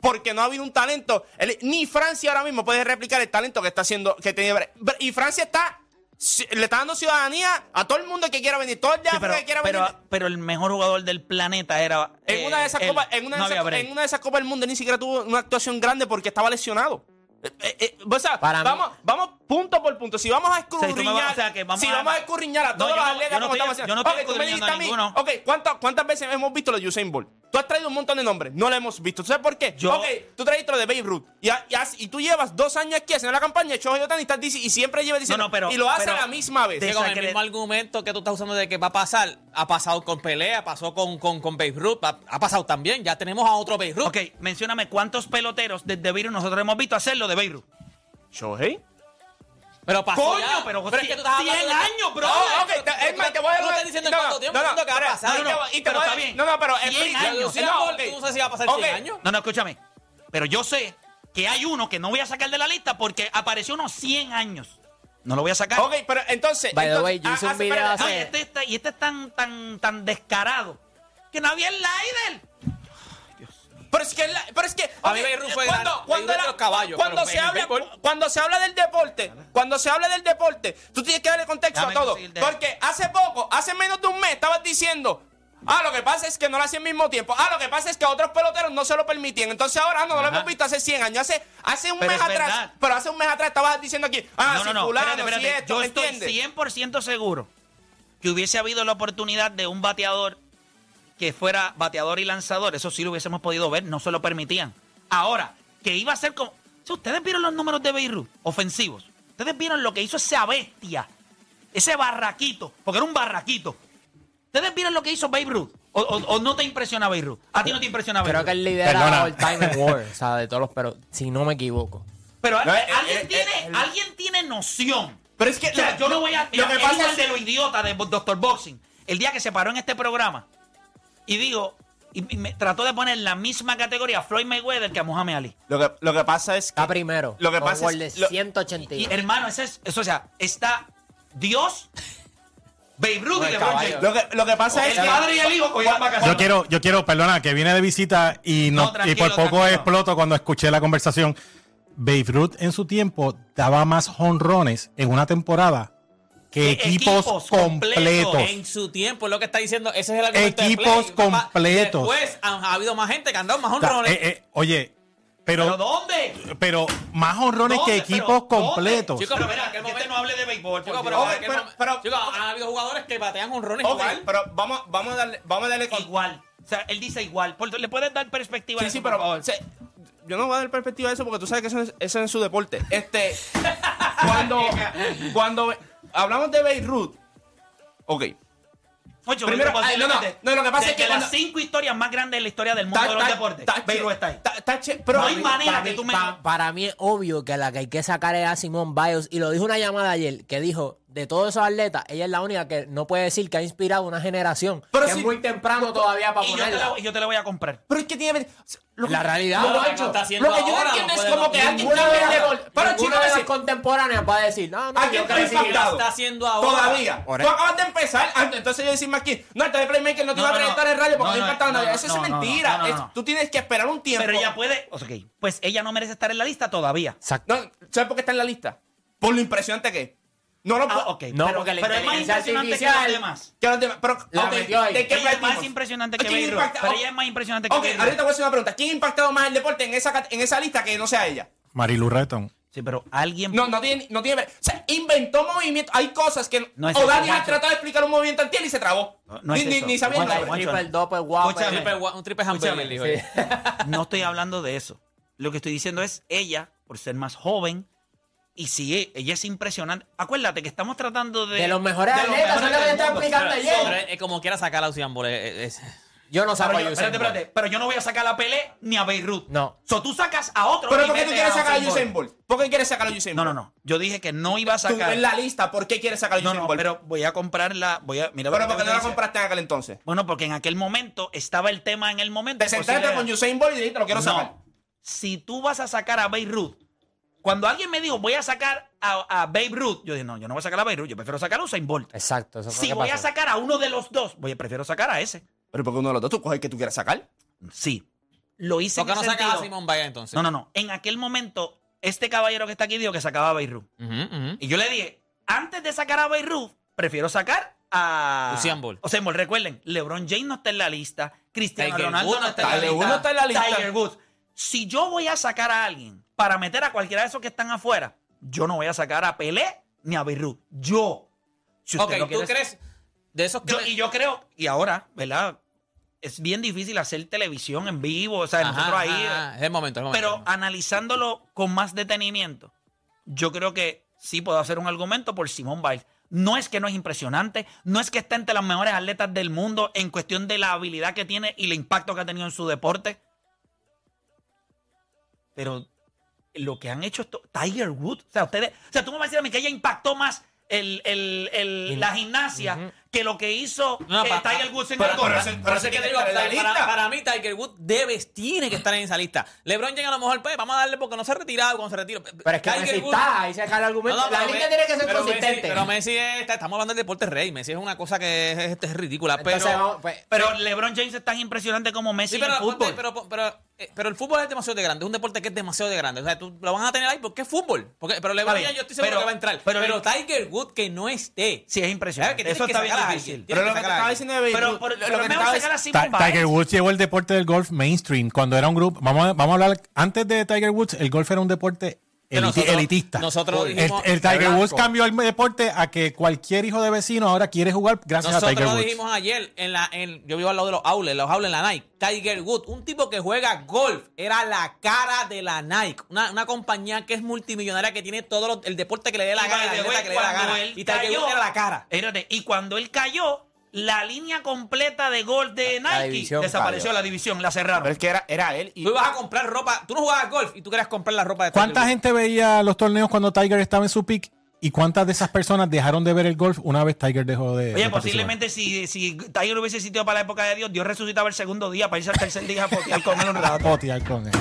[SPEAKER 4] Porque no ha habido un talento. El- ni Francia ahora mismo puede replicar el talento que está haciendo. Que tiene, y Francia está. Le está dando ciudadanía a todo el mundo que quiera venir. Todo el de
[SPEAKER 1] Sí, pero,
[SPEAKER 4] que quiera
[SPEAKER 1] pero,
[SPEAKER 4] venir.
[SPEAKER 1] pero el mejor jugador del planeta era.
[SPEAKER 4] En
[SPEAKER 1] eh,
[SPEAKER 4] una de esas
[SPEAKER 1] él.
[SPEAKER 4] copas, en una de
[SPEAKER 1] No
[SPEAKER 4] esas, en una de esas copas del mundo ni siquiera tuvo una actuación grande porque estaba lesionado. Eh, eh, eh, o sea,
[SPEAKER 3] Para mí-
[SPEAKER 4] vamos, vamos punto por punto. Si vamos a escurriñar,
[SPEAKER 1] o sea, que vamos
[SPEAKER 4] si
[SPEAKER 1] a-
[SPEAKER 4] vamos a escurriñar a
[SPEAKER 1] No,
[SPEAKER 4] todos
[SPEAKER 1] yo
[SPEAKER 4] los
[SPEAKER 1] no-
[SPEAKER 4] atletas
[SPEAKER 1] yo no
[SPEAKER 4] como
[SPEAKER 1] estoy-
[SPEAKER 4] estamos haciendo.
[SPEAKER 1] yo no
[SPEAKER 4] Ok, tú me
[SPEAKER 1] escudriñando
[SPEAKER 4] dijiste
[SPEAKER 1] a
[SPEAKER 4] a mí,
[SPEAKER 1] ninguno.
[SPEAKER 4] ok, ¿cuántas, ¿cuántas veces hemos visto los Usain Bolt? Tú has traído un montón de nombres, no lo hemos visto. ¿Tú sabes por qué?
[SPEAKER 1] Yo-
[SPEAKER 4] ok, tú trajiste lo de Babe Ruth y, y tú llevas dos años aquí haciendo la campaña de Shohei Ohtani y, y siempre llevas diciendo
[SPEAKER 1] No, no, pero-
[SPEAKER 4] y lo hace
[SPEAKER 1] pero-
[SPEAKER 4] a la misma vez.
[SPEAKER 2] Que con el mismo argumento que tú estás usando de que va a pasar, ha pasado con Pelea, pasó con, con, con Babe Ruth, ha, ha pasado también. Ya tenemos a otro Babe Ruth.
[SPEAKER 1] Ok, mencióname cuántos peloteros desde Virus nosotros hemos visto hacerlo de Beirut.
[SPEAKER 4] ¿Shohei?
[SPEAKER 2] Pero pasó
[SPEAKER 1] Coño,
[SPEAKER 2] ya.
[SPEAKER 1] pero
[SPEAKER 2] es que tú estás
[SPEAKER 1] 100
[SPEAKER 2] hablando de-
[SPEAKER 1] años, bro.
[SPEAKER 2] No,
[SPEAKER 4] No, ok, te-
[SPEAKER 2] tú-
[SPEAKER 4] es más, te voy a
[SPEAKER 2] tú
[SPEAKER 4] dar
[SPEAKER 2] estás diciendo en
[SPEAKER 4] no,
[SPEAKER 2] cuánto tiempo,
[SPEAKER 4] no, no,
[SPEAKER 2] diciendo que va a
[SPEAKER 4] espera,
[SPEAKER 2] pasar.
[SPEAKER 4] no, no,
[SPEAKER 1] No,
[SPEAKER 4] y te
[SPEAKER 1] pero
[SPEAKER 4] voy a-
[SPEAKER 1] está bien.
[SPEAKER 4] No, no, pero
[SPEAKER 1] 100
[SPEAKER 4] explica-
[SPEAKER 1] años.
[SPEAKER 2] Lucía
[SPEAKER 4] no,
[SPEAKER 2] Bolt,
[SPEAKER 4] ok.
[SPEAKER 2] tú no sabes si va a pasar
[SPEAKER 4] Ok.
[SPEAKER 2] 100 años.
[SPEAKER 1] No, no, escúchame. Pero yo sé que hay uno que no voy a sacar de la lista porque apareció unos 100 años. No lo voy a sacar.
[SPEAKER 4] Ok, pero entonces.
[SPEAKER 3] By the
[SPEAKER 4] entonces-
[SPEAKER 3] way, yo hice un
[SPEAKER 4] hace-
[SPEAKER 3] video
[SPEAKER 1] No, y este, está- y este es tan, tan, tan descarado que no había el Lider.
[SPEAKER 4] Pero es que, la- pero es que
[SPEAKER 2] A mí fue
[SPEAKER 4] cuando, la-
[SPEAKER 2] los caballos,
[SPEAKER 4] cuando se habla
[SPEAKER 2] béisbol-
[SPEAKER 4] cuando se habla del deporte, cuando se habla del deporte, tú tienes que darle contexto a todo, porque hace poco, hace menos de un mes estabas diciendo Ah, lo que pasa es que no lo hacía al mismo tiempo. Ah, lo que pasa es que a otros peloteros no se lo permitían. Entonces ahora no, no lo hemos visto hace 100 años. Hace, hace un
[SPEAKER 1] Pero
[SPEAKER 4] mes
[SPEAKER 1] es
[SPEAKER 4] atrás.
[SPEAKER 1] verdad.
[SPEAKER 4] Pero hace un mes atrás estabas diciendo aquí. Ah,
[SPEAKER 1] no,
[SPEAKER 4] si
[SPEAKER 1] no, no.
[SPEAKER 4] fulano,
[SPEAKER 1] Espérate,
[SPEAKER 4] si
[SPEAKER 1] espérate.
[SPEAKER 4] esto,
[SPEAKER 1] Yo
[SPEAKER 4] ¿me
[SPEAKER 1] estoy
[SPEAKER 4] entiendes?
[SPEAKER 1] 100% seguro que hubiese habido la oportunidad de un bateador que fuera bateador y lanzador. Eso sí lo hubiésemos podido ver. No se lo permitían. Ahora, que iba a ser como... Si ustedes vieron los números de Beirut ofensivos. Ustedes vieron lo que hizo esa bestia. Ese barraquito. Porque era un barraquito. ¿Ustedes vieron lo que hizo Babe Ruth? ¿O, o- o no te impresiona Babe Ruth? ¿A ti no te impresiona Babe
[SPEAKER 3] Creo que él lidera
[SPEAKER 6] Perdona.
[SPEAKER 3] all time war, o sea, de todos los, pero si no me equivoco.
[SPEAKER 1] Pero
[SPEAKER 4] No,
[SPEAKER 1] eh, alguien,
[SPEAKER 4] eh,
[SPEAKER 1] tiene,
[SPEAKER 4] eh,
[SPEAKER 1] alguien tiene noción.
[SPEAKER 4] Pero es que.
[SPEAKER 1] O sea, yo no voy a.
[SPEAKER 4] Lo que pasa es
[SPEAKER 1] de lo idiota de Dr. Boxing. El día que se paró en este programa y digo, y, me trató de poner en la misma categoría a Floyd Mayweather que a Muhammad Ali.
[SPEAKER 4] Lo que, lo que pasa es que.
[SPEAKER 3] Está primero.
[SPEAKER 4] Lo que pasa
[SPEAKER 3] gol
[SPEAKER 4] es-
[SPEAKER 3] de
[SPEAKER 4] lo-
[SPEAKER 3] 180.
[SPEAKER 1] Y hermano, ese es, eso, o sea, está Dios, Babe Ruth y
[SPEAKER 3] el
[SPEAKER 1] LeBron
[SPEAKER 3] caballo.
[SPEAKER 1] James.
[SPEAKER 4] Lo que, lo que pasa
[SPEAKER 1] El
[SPEAKER 4] es que.
[SPEAKER 1] padre y el hijo vacaciones.
[SPEAKER 6] Yo quiero, yo quiero, perdona, que viene de visita y, no, y por poco
[SPEAKER 1] tranquilo.
[SPEAKER 6] exploto cuando escuché la conversación. Babe Ruth en su tiempo daba más honrones en una temporada que
[SPEAKER 1] Que
[SPEAKER 6] equipos,
[SPEAKER 1] equipos
[SPEAKER 6] completos.
[SPEAKER 1] completos.
[SPEAKER 2] En su tiempo, es lo que está diciendo, ese es el argumento de
[SPEAKER 6] Equipos.
[SPEAKER 2] Papá,
[SPEAKER 6] completos.
[SPEAKER 2] Después han- ha habido más gente que han dado más honrones.
[SPEAKER 6] eh, eh, oye,
[SPEAKER 1] ¿Pero
[SPEAKER 6] pero,
[SPEAKER 1] dónde?
[SPEAKER 6] pero más honrones
[SPEAKER 1] ¿Dónde?
[SPEAKER 6] que equipos completos.
[SPEAKER 2] Chicos,
[SPEAKER 1] Pero mira,
[SPEAKER 2] en
[SPEAKER 1] que este
[SPEAKER 2] momento-
[SPEAKER 1] no hable de béisbol.
[SPEAKER 2] Chicos, pero, en chicos, han habido jugadores que batean honrones
[SPEAKER 4] Ok,
[SPEAKER 2] igual.
[SPEAKER 4] pero vamos, vamos a darle. Vamos a darle con-
[SPEAKER 1] Igual. O sea, él dice igual. ¿Le puedes dar perspectiva a
[SPEAKER 4] Sí,
[SPEAKER 1] eso,
[SPEAKER 4] sí,
[SPEAKER 1] por
[SPEAKER 4] pero
[SPEAKER 1] favor?
[SPEAKER 4] yo no voy a dar perspectiva de eso porque tú sabes que eso es, eso es su deporte. Este, cuando, cuando hablamos de Beirut, ok.
[SPEAKER 1] Ocho,
[SPEAKER 4] Primero, ay, no, no,
[SPEAKER 1] posiblemente
[SPEAKER 4] no, lo que pasa
[SPEAKER 1] de
[SPEAKER 4] es que
[SPEAKER 1] las cinco historias más grandes en la historia del mundo de los deportes, Beirut está ahí.
[SPEAKER 4] pero
[SPEAKER 1] No hay manera
[SPEAKER 3] para,
[SPEAKER 1] que
[SPEAKER 3] mí,
[SPEAKER 1] tú me-
[SPEAKER 3] pa- para mí es obvio que la que hay que sacar es a Simón Biles. Y lo dijo una llamada ayer que dijo: de todos esos atletas, ella es la única que no puede decir que ha inspirado una generación.
[SPEAKER 4] Pero
[SPEAKER 3] que
[SPEAKER 4] si-
[SPEAKER 3] es muy temprano todavía para
[SPEAKER 1] Y yo, te la, y yo te la voy a comprar.
[SPEAKER 4] Pero es que tiene. lo que-
[SPEAKER 3] La realidad
[SPEAKER 4] lo que-
[SPEAKER 3] hecho.
[SPEAKER 2] está haciendo
[SPEAKER 4] Lo que yo
[SPEAKER 2] ahora,
[SPEAKER 4] entiendo
[SPEAKER 2] no
[SPEAKER 4] es como que alguien
[SPEAKER 3] de
[SPEAKER 4] deporte. Pero chicos,
[SPEAKER 3] de las
[SPEAKER 4] decir,
[SPEAKER 3] contemporáneas va a decir: no, no,
[SPEAKER 4] ¿A quién te
[SPEAKER 3] crecí-
[SPEAKER 4] impactado?
[SPEAKER 2] está haciendo ahora.
[SPEAKER 4] Todavía. Tú acabas de empezar. ah, Entonces yo decirme aquí, no, este de Playmaker no
[SPEAKER 1] No,
[SPEAKER 4] una
[SPEAKER 1] no,
[SPEAKER 4] trayectoria en radio porque
[SPEAKER 1] no,
[SPEAKER 4] no, impactado a nadie. Eso es mentira. tú tienes que esperar un tiempo.
[SPEAKER 1] Pero ella puede. Ok, pues ella no merece estar en la lista todavía.
[SPEAKER 3] Exacto.
[SPEAKER 4] ¿Sabes por qué está en la lista? Por lo impresionante que es. No lo
[SPEAKER 1] Ah,
[SPEAKER 4] puedo.
[SPEAKER 1] ok.
[SPEAKER 3] No,
[SPEAKER 1] pero,
[SPEAKER 3] porque la
[SPEAKER 1] pero es más impresionante que
[SPEAKER 3] artificial-
[SPEAKER 1] los demás.
[SPEAKER 4] Que los demás- Pero,
[SPEAKER 3] La
[SPEAKER 4] ok,
[SPEAKER 3] metió ahí.
[SPEAKER 4] ¿de qué
[SPEAKER 1] Ella es más impresionante que
[SPEAKER 4] ¿Quién
[SPEAKER 1] Beirut.
[SPEAKER 4] impacta-
[SPEAKER 1] Pero ella es más impresionante que
[SPEAKER 4] Ok,
[SPEAKER 1] Beirut.
[SPEAKER 4] ahorita voy a hacer una pregunta. ¿Quién ha impactado más el deporte en esa, en esa lista que no sea ella?
[SPEAKER 6] Marilu Retton.
[SPEAKER 1] Sí, pero alguien.
[SPEAKER 4] No, no tiene, no tiene. O sea, inventó movimientos. Hay cosas que.
[SPEAKER 1] No es
[SPEAKER 4] o Daniel
[SPEAKER 1] Juancho.
[SPEAKER 4] trató de explicar un movimiento al y se trabó.
[SPEAKER 1] No, no es
[SPEAKER 4] ni, ni,
[SPEAKER 1] eso.
[SPEAKER 4] ni sabía nada.
[SPEAKER 1] Juancho.
[SPEAKER 3] Triple, doble, guapo.
[SPEAKER 2] Un triple, un hamburger,
[SPEAKER 3] Sí.
[SPEAKER 1] No estoy hablando de eso. Lo que estoy diciendo es ella, por ser más joven, y si e- ella es impresionante. Acuérdate que estamos tratando de.
[SPEAKER 3] De los mejores
[SPEAKER 1] de los
[SPEAKER 3] atletas,
[SPEAKER 1] mejores
[SPEAKER 3] eso es lo que está explicando ayer.
[SPEAKER 2] Como quiera sacar a Usain Bolt. es-
[SPEAKER 3] Yo no saco
[SPEAKER 1] pero
[SPEAKER 3] a
[SPEAKER 1] yo,
[SPEAKER 3] Usain
[SPEAKER 1] espérate,
[SPEAKER 3] Bolt.
[SPEAKER 1] espérate, pero yo no voy a sacar a Pelé ni a Beirut.
[SPEAKER 3] No.
[SPEAKER 1] So tú sacas a otro.
[SPEAKER 4] Pero ¿por qué tú quieres sacar a
[SPEAKER 1] Usain
[SPEAKER 4] Usain Bolt? ¿Por qué quieres sacar a Usain
[SPEAKER 1] No,
[SPEAKER 4] Bolt?
[SPEAKER 1] no, no. Yo dije que no iba a
[SPEAKER 4] Tú
[SPEAKER 1] sacar.
[SPEAKER 4] en la lista, ¿por qué quieres sacar a
[SPEAKER 1] No,
[SPEAKER 4] Usain
[SPEAKER 1] no,
[SPEAKER 4] Bolt?
[SPEAKER 1] pero voy a comprarla. Voy a, mira,
[SPEAKER 4] Pero ¿por qué no la compraste en aquel entonces?
[SPEAKER 1] Bueno, porque en aquel momento estaba el tema en el momento.
[SPEAKER 4] Te sentaste con Usain Bolt y dijiste, lo quiero sacar.
[SPEAKER 1] No. Si tú vas a sacar a Beirut, cuando alguien me dijo voy a sacar a, a Babe Ruth, yo dije, no, yo no voy a sacar a Beirut, yo prefiero sacar a Usain Bolt.
[SPEAKER 3] Exacto, eso fue
[SPEAKER 1] Si
[SPEAKER 3] lo que
[SPEAKER 1] voy a
[SPEAKER 3] pasó.
[SPEAKER 1] sacar a uno de los dos, voy, prefiero sacar a ese.
[SPEAKER 4] Pero ¿por qué uno de los dos tú coges el que tú quieras sacar?
[SPEAKER 1] Sí. Lo hice
[SPEAKER 2] ¿Por qué
[SPEAKER 1] en
[SPEAKER 2] no
[SPEAKER 1] el
[SPEAKER 2] sacas a
[SPEAKER 1] sentido-
[SPEAKER 2] Simón Vaya entonces?
[SPEAKER 1] No, no, no. En aquel momento, este caballero que está aquí dijo que sacaba a Beirut.
[SPEAKER 2] Ujú, ujú.
[SPEAKER 1] Y yo le dije, antes de sacar a Beirut, prefiero sacar a...
[SPEAKER 2] Usain Bolt.
[SPEAKER 1] Usain Bolt. Recuerden, LeBron James no está en la lista, Cristiano
[SPEAKER 2] Tiger
[SPEAKER 1] Ronaldo
[SPEAKER 2] Woods
[SPEAKER 1] no está en la
[SPEAKER 4] Tiger
[SPEAKER 1] lista,
[SPEAKER 4] Woods no está en la lista.
[SPEAKER 1] Tiger Woods. Si yo voy a sacar a alguien para meter a cualquiera de esos que están afuera, yo no voy a sacar a Pelé ni a Beirut. Yo. Si usted
[SPEAKER 2] Ok, ¿tú
[SPEAKER 1] quiere-
[SPEAKER 2] crees de esos que...
[SPEAKER 1] Yo- y yo creo, y ahora, ¿verdad? Es bien difícil hacer televisión en vivo, o sea,
[SPEAKER 2] Ajá,
[SPEAKER 1] nosotros ahí...
[SPEAKER 2] ajá, es el momento, es el momento.
[SPEAKER 1] Pero analizándolo con más detenimiento, yo creo que sí puedo hacer un argumento por Simón Biles. No es que no es impresionante, no es que esté entre las mejores atletas del mundo en cuestión de la habilidad que tiene y el impacto que ha tenido en su deporte. Pero lo que han hecho esto, Tiger Woods, o sea, ustedes, o sea, tú me vas a decir a mí que ella impactó más el, el- el- la gimnasia que lo que hizo
[SPEAKER 2] No,
[SPEAKER 1] eh,
[SPEAKER 2] pa-
[SPEAKER 1] Tiger Woods en
[SPEAKER 4] pero
[SPEAKER 1] el
[SPEAKER 4] Por pero
[SPEAKER 2] eso es que te digo, para,
[SPEAKER 4] lista.
[SPEAKER 2] para mí Tiger Woods debes, tiene que estar en esa lista. LeBron James a lo mejor, pues, vamos a darle porque no se ha retirado cuando se retira.
[SPEAKER 3] Pero es que
[SPEAKER 2] Tiger
[SPEAKER 3] Messi
[SPEAKER 2] Woods-
[SPEAKER 3] está, ahí se cae el argumento.
[SPEAKER 2] No, no,
[SPEAKER 3] la
[SPEAKER 2] pero
[SPEAKER 3] línea
[SPEAKER 2] Me-
[SPEAKER 3] tiene que ser
[SPEAKER 2] pero Messi-
[SPEAKER 3] consistente.
[SPEAKER 2] pero Messi está- estamos hablando del deporte rey. Messi es una cosa que es, es- es ridícula. Pero,
[SPEAKER 3] vamos, pues,
[SPEAKER 1] Pero LeBron James es tan impresionante como Messi
[SPEAKER 2] Sí, pero,
[SPEAKER 1] en el fútbol.
[SPEAKER 2] pero, pero, eh, pero el fútbol es demasiado de grande. Es un deporte que es demasiado de grande. O sea, tú lo van a tener ahí porque es fútbol. Porque, pero LeBron
[SPEAKER 1] Está bien,
[SPEAKER 2] James yo estoy seguro
[SPEAKER 1] pero-
[SPEAKER 2] que va a entrar.
[SPEAKER 1] pero-
[SPEAKER 2] Pero, Tiger Woods que no esté.
[SPEAKER 1] Sí, es impresionante.
[SPEAKER 2] Que
[SPEAKER 1] Eso
[SPEAKER 2] que
[SPEAKER 1] está bien
[SPEAKER 2] sacar a
[SPEAKER 1] difícil.
[SPEAKER 2] alguien.
[SPEAKER 4] Pero lo
[SPEAKER 2] que
[SPEAKER 4] te estaba diciendo de
[SPEAKER 1] Pero,
[SPEAKER 4] lo que
[SPEAKER 1] mejor sacar a
[SPEAKER 6] Tiger. Woods llevó el deporte del golf mainstream. Cuando era un grupo, vamos a, vamos a hablar, antes de Tiger Woods, el golf era un deporte eliti-
[SPEAKER 2] nosotros-
[SPEAKER 6] elitista.
[SPEAKER 2] nosotros
[SPEAKER 6] el,
[SPEAKER 2] dijimos-
[SPEAKER 6] el Tiger. Woods cambió el deporte a que cualquier hijo de vecino ahora quiere jugar gracias a
[SPEAKER 2] Nosotros
[SPEAKER 6] Tiger
[SPEAKER 2] lo
[SPEAKER 6] Woods.
[SPEAKER 2] dijimos ayer, en la, en, yo vivo al lado de los outlets, los outlets en la Nike. Tiger Woods, un tipo que juega golf, era la cara de la Nike. Una, una compañía que es multimillonaria, que tiene todo lo- el deporte que le dé la gana, la que le dé la Y Tiger Woods era la cara.
[SPEAKER 1] Espérate, y cuando él cayó, la línea completa de gol de
[SPEAKER 3] La
[SPEAKER 1] Nike
[SPEAKER 3] división
[SPEAKER 1] desapareció,
[SPEAKER 4] cayó.
[SPEAKER 1] la división, la
[SPEAKER 4] Pero
[SPEAKER 1] cerraron.
[SPEAKER 4] es que era, era él. Y,
[SPEAKER 2] Tú ibas a comprar ropa, tú no jugabas golf y tú querías comprar la ropa de Tiger
[SPEAKER 6] ¿Cuánta
[SPEAKER 2] Woods.
[SPEAKER 6] gente veía los torneos cuando Tiger estaba en su peak? ¿Y cuántas de esas personas dejaron de ver el golf una vez Tiger dejó de, de
[SPEAKER 1] Oye,
[SPEAKER 6] participar?
[SPEAKER 1] posiblemente si, si Tiger hubiese existido para la época de Dios, Dios resucitaba el segundo día para irse al tercer día a potear con él un
[SPEAKER 6] A
[SPEAKER 1] rato.
[SPEAKER 6] potear con él.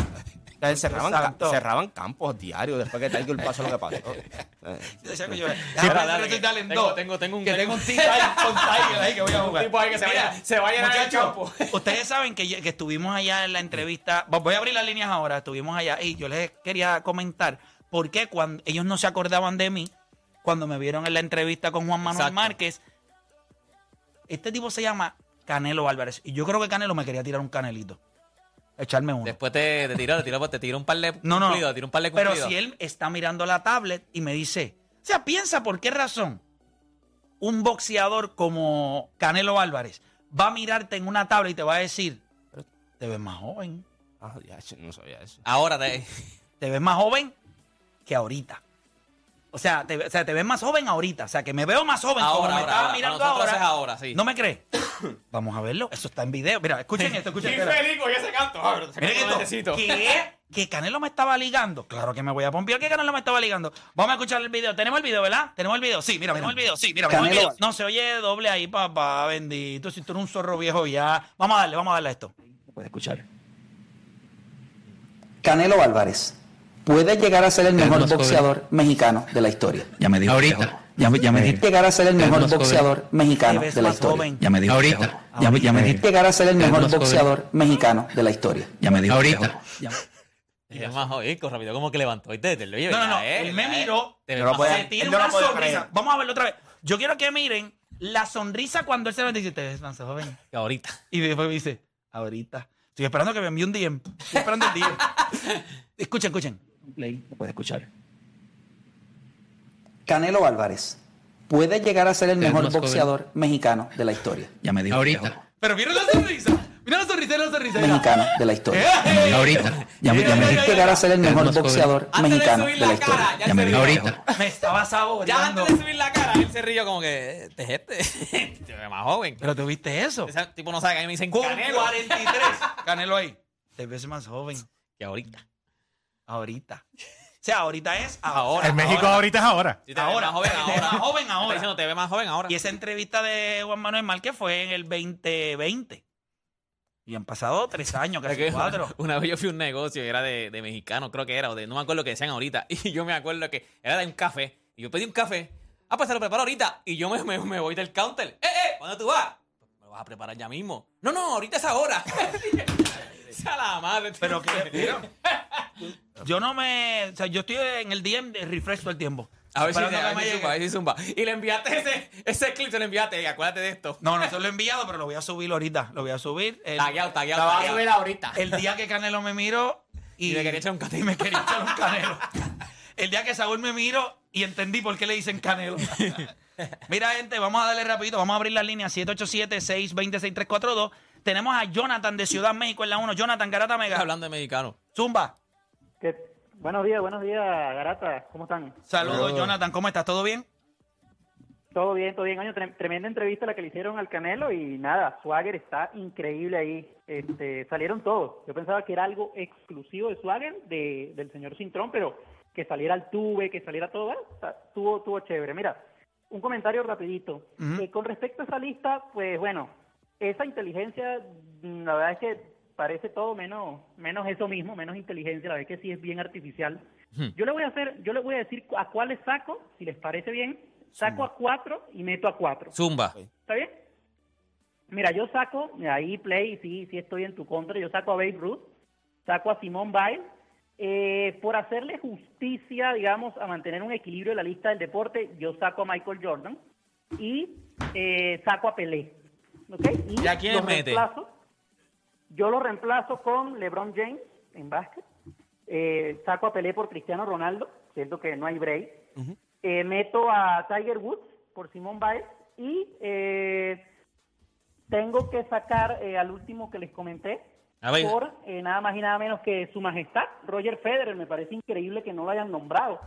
[SPEAKER 4] Cerraban, ca- cerraban campos diarios después que Tiger pasó lo que pasó. Eh.
[SPEAKER 1] Yo decía que yo,
[SPEAKER 2] pero
[SPEAKER 1] déjame
[SPEAKER 2] dale,
[SPEAKER 1] resucitarle en
[SPEAKER 2] tengo- tengo- tengo un-
[SPEAKER 1] que tengo un tipo ahí con Tiger ahí que voy a jugar.
[SPEAKER 2] tipo ahí que se vaya- se vaya campo.
[SPEAKER 1] Ustedes saben que, que estuvimos allá en la entrevista. Voy a abrir las líneas ahora. Estuvimos allá y yo les quería comentar por qué cuando ellos no se acordaban de mí cuando me vieron en la entrevista con Juan Manuel
[SPEAKER 2] Exacto.
[SPEAKER 1] Márquez. Este tipo se llama Canelo Álvarez. Y yo creo que Canelo me quería tirar un canelito. Echarme uno.
[SPEAKER 2] Después te, te tiró, te tiró, te tiró un par de
[SPEAKER 1] No, no.
[SPEAKER 2] tiró un par de
[SPEAKER 1] Pero si él está mirando la tablet y me dice, o sea, piensa por qué razón un boxeador como Canelo Álvarez va a mirarte en una tablet y te va a decir, "Pero te ves más joven,
[SPEAKER 4] Ah, ya, no sabía eso.
[SPEAKER 2] Ahora te...
[SPEAKER 1] te ves más joven que ahorita. O sea, te, o sea, te ves más joven ahorita. O sea, que me veo más joven como
[SPEAKER 2] Ahora,
[SPEAKER 1] me
[SPEAKER 2] ahora,
[SPEAKER 1] estaba
[SPEAKER 2] ahora.
[SPEAKER 1] mirando ahora.
[SPEAKER 2] es ahora, sí.
[SPEAKER 1] ¿No me crees? Vamos a verlo. Eso está en video. Mira, escuchen esto, escuchen esto.
[SPEAKER 2] con ese canto.
[SPEAKER 1] Miren esto. ¿Qué? ¿Que Canelo me estaba ligando? Claro que me voy a pompear que Canelo me estaba ligando. Vamos a escuchar el video. ¿Tenemos el video, verdad? ¿Tenemos el video? Sí, mira, tenemos el video. Sí, mira, tenemos el video. No, se oye doble ahí, papá, bendito. Si tú eres un zorro viejo ya. Vamos a darle, vamos a darle a esto.
[SPEAKER 7] puede escuchar. Canelo Álvarez puede llegar a ser el mejor
[SPEAKER 8] más joven.
[SPEAKER 7] boxeador mexicano de la historia.
[SPEAKER 8] Ya me dijo.
[SPEAKER 7] Ahorita.
[SPEAKER 8] Ya, me- ya me dijiste.
[SPEAKER 7] Llegar a ser el mejor boxeador mexicano
[SPEAKER 1] Te
[SPEAKER 7] de la historia.
[SPEAKER 1] joven.
[SPEAKER 8] Ya me dijo.
[SPEAKER 7] Ahorita.
[SPEAKER 8] Ya, me- ya me dijiste.
[SPEAKER 7] Llegar a ser el mejor boxeador mexicano de la historia.
[SPEAKER 8] Ya me dijo.
[SPEAKER 7] Ahorita.
[SPEAKER 8] Ya-
[SPEAKER 2] Y es más joven, con rápido, como que levantó. ¿viste? Te lo oye,
[SPEAKER 1] No, no, no.
[SPEAKER 2] ya, eh,
[SPEAKER 1] Él me
[SPEAKER 2] eh.
[SPEAKER 1] miró.
[SPEAKER 2] Te
[SPEAKER 4] no
[SPEAKER 1] Se tira
[SPEAKER 4] él
[SPEAKER 1] una sonrisa.
[SPEAKER 4] creer.
[SPEAKER 1] Vamos a verlo otra vez. Yo quiero que miren la sonrisa cuando él se lo dice, te ves más joven.
[SPEAKER 2] Ahorita.
[SPEAKER 1] Y después me dice, ahorita. Estoy esperando que me envíe un DM. Estoy esperando el DM. escuchen, escuchen.
[SPEAKER 7] Play, lo puede escuchar. Canelo Álvarez puede llegar a ser el mejor
[SPEAKER 8] joven.
[SPEAKER 7] boxeador mexicano de la historia.
[SPEAKER 8] Ya me dijo.
[SPEAKER 7] Ahorita.
[SPEAKER 1] Pero miren la sonrisa. Miren la sonrisa. la sonrisa. mira.
[SPEAKER 7] mexicano de la historia.
[SPEAKER 1] ¡Eh!
[SPEAKER 8] Ahorita.
[SPEAKER 7] Ya me, ya me
[SPEAKER 1] Mira,
[SPEAKER 7] di llegar a ser el mejor
[SPEAKER 8] joven.
[SPEAKER 7] boxeador
[SPEAKER 2] Antes de
[SPEAKER 7] mexicano
[SPEAKER 2] subir
[SPEAKER 7] de la historia.
[SPEAKER 2] cara, ya
[SPEAKER 7] Ya me
[SPEAKER 2] se
[SPEAKER 7] di-
[SPEAKER 2] rió.
[SPEAKER 8] Ahorita.
[SPEAKER 1] Me estaba
[SPEAKER 2] Ya
[SPEAKER 1] saboreando.
[SPEAKER 2] antes de subir la cara, él se rió como que, este es este. Te ve más joven.
[SPEAKER 1] Pero tuviste eso.
[SPEAKER 2] Ese tipo no sabe que a mí me dicen
[SPEAKER 1] Con
[SPEAKER 2] Canelo.
[SPEAKER 1] 43. Canelo ahí. Te ves más joven.
[SPEAKER 2] Que ahorita.
[SPEAKER 1] Ahorita. O sea, ahorita es ahora.
[SPEAKER 6] En México ahorita es ahora.
[SPEAKER 2] Sí, te ves
[SPEAKER 1] Ahora.
[SPEAKER 2] joven ahora.
[SPEAKER 1] más joven
[SPEAKER 2] Está
[SPEAKER 1] ahora.
[SPEAKER 2] diciendo, te ve más joven ahora.
[SPEAKER 1] Y esa entrevista de Juan Manuel Márquez fue en el 2020. Y han pasado tres años, casi cuatro.
[SPEAKER 2] Una vez yo fui a un negocio y era de, de mexicano, creo que era, o de no me acuerdo lo que decían ahorita. Y yo me acuerdo que era de un café. Y yo pedí un café. Ah, pues se lo preparo ahorita. Y yo me, me, me voy del counter. ¡Eh, eh! ¿Cuándo tú vas? Me lo vas a preparar ya mismo. No, no, ahorita es ahora. Esa la madre.
[SPEAKER 1] Pero que, yo no me. O sea, yo estoy en el DM de refresh todo el tiempo.
[SPEAKER 2] A ver si,
[SPEAKER 1] Esperando
[SPEAKER 2] a ver si zumba, a ver si zumba. Y le enviaste ese, ese clip, se lo enviaste. Y acuérdate de esto.
[SPEAKER 1] No, no se lo he enviado, pero lo voy a subir ahorita. Lo voy a subir. El,
[SPEAKER 2] Tagueado, tagueado,
[SPEAKER 3] vas a
[SPEAKER 2] tagueado.
[SPEAKER 3] subir ahorita.
[SPEAKER 1] el día que Canelo me miró y,
[SPEAKER 2] Y me quería echar un canelo.
[SPEAKER 1] y me quería echar un canelo. El día que Saúl me miró y entendí por qué le dicen canelo. Mira, gente, vamos a darle rapidito. Vamos a abrir la línea 787-620-6342. Tenemos a Jonathan de Ciudad México en la 1. Jonathan Garata Mega.
[SPEAKER 2] Hablando de mexicano.
[SPEAKER 1] Zumba.
[SPEAKER 9] ¿Qué- Buenos días, buenos días, Garata. ¿Cómo están?
[SPEAKER 1] Saludos, Jonathan. ¿Cómo estás? ¿Todo bien?
[SPEAKER 9] Todo bien, todo bien. Oye, tre- tremenda entrevista la que le hicieron al Canelo y nada, Swagger está increíble ahí. Este, salieron todos. Yo pensaba que era algo exclusivo de Swagger, de, del señor Cintrón, pero que saliera el tube, que saliera todo. Está- tuvo, tuvo chévere. Mira, un comentario rapidito. Eh, con respecto a esa lista, pues bueno, esa inteligencia, mm, la verdad es que parece todo menos, menos eso mismo, menos inteligencia, la verdad es que sí es bien artificial. Yo le voy a hacer, yo le voy a decir a cuáles saco, si les parece bien, saco a cuatro y meto a cuatro.
[SPEAKER 2] Zumba.
[SPEAKER 9] ¿Está bien? Mira, yo saco, ahí Play, sí, sí estoy en tu contra, yo saco a Babe Ruth, saco a Simón Biles, eh, por hacerle justicia, digamos, a mantener un equilibrio en la lista del deporte, yo saco a Michael Jordan y eh, saco a Pelé. ¿Ok? Y
[SPEAKER 2] ¿Y a quién mete?
[SPEAKER 9] reemplazo- yo lo reemplazo con LeBron James en básquet, eh, saco a Pelé por Cristiano Ronaldo, siento que no hay break, eh, meto a Tiger Woods por Simón Biles y eh, tengo que sacar eh, al último que les comenté
[SPEAKER 2] A ver.
[SPEAKER 9] por eh, nada más y nada menos que su majestad, Roger Federer. Me parece increíble que no lo hayan nombrado.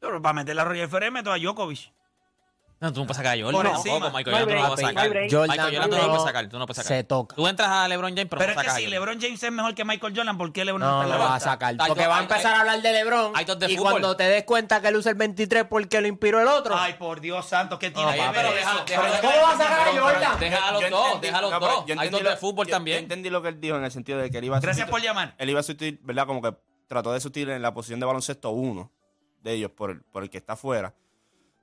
[SPEAKER 1] Pero para meter a Roger Federer meto a Djokovic.
[SPEAKER 2] No, tú no puedes sacar a Jordan.
[SPEAKER 1] Por
[SPEAKER 2] tampoco. Michael
[SPEAKER 9] No
[SPEAKER 2] Jordan tú no lo vas a
[SPEAKER 9] break, no hay
[SPEAKER 2] sacar. Michael
[SPEAKER 3] Jordan
[SPEAKER 2] tú no lo
[SPEAKER 3] no
[SPEAKER 2] puedes sacar. Tú no puedes sacar.
[SPEAKER 3] se toca.
[SPEAKER 2] Tú entras a LeBron James, pero,
[SPEAKER 1] Pero
[SPEAKER 2] no
[SPEAKER 1] es que
[SPEAKER 2] sacas a
[SPEAKER 1] si. LeBron James es mejor que Michael Jordan, ¿por qué LeBron no,
[SPEAKER 3] No,
[SPEAKER 1] está en
[SPEAKER 3] no lo va a sacar. Porque va a
[SPEAKER 2] hay-
[SPEAKER 3] empezar a hablar de LeBron.
[SPEAKER 2] de
[SPEAKER 3] y
[SPEAKER 2] fútbol.
[SPEAKER 3] cuando te des cuenta que él usa el 23 porque lo inspiró el otro.
[SPEAKER 1] Ay, por Dios santo, ¿qué tiene
[SPEAKER 2] Ay,
[SPEAKER 1] que
[SPEAKER 2] pero
[SPEAKER 1] ver
[SPEAKER 3] ¿Cómo vas a sacar a Jordan?
[SPEAKER 2] Deja a los dos, deja a los
[SPEAKER 4] no,
[SPEAKER 2] dos.
[SPEAKER 4] yo
[SPEAKER 2] Hay dos de fútbol también.
[SPEAKER 4] entendí lo que él dijo en el sentido de que él iba a
[SPEAKER 1] Gracias por llamar.
[SPEAKER 4] Él iba a sustituir, ¿verdad? Como que trató de sustituir en la posición de baloncesto uno de ellos por el, por el que está afuera.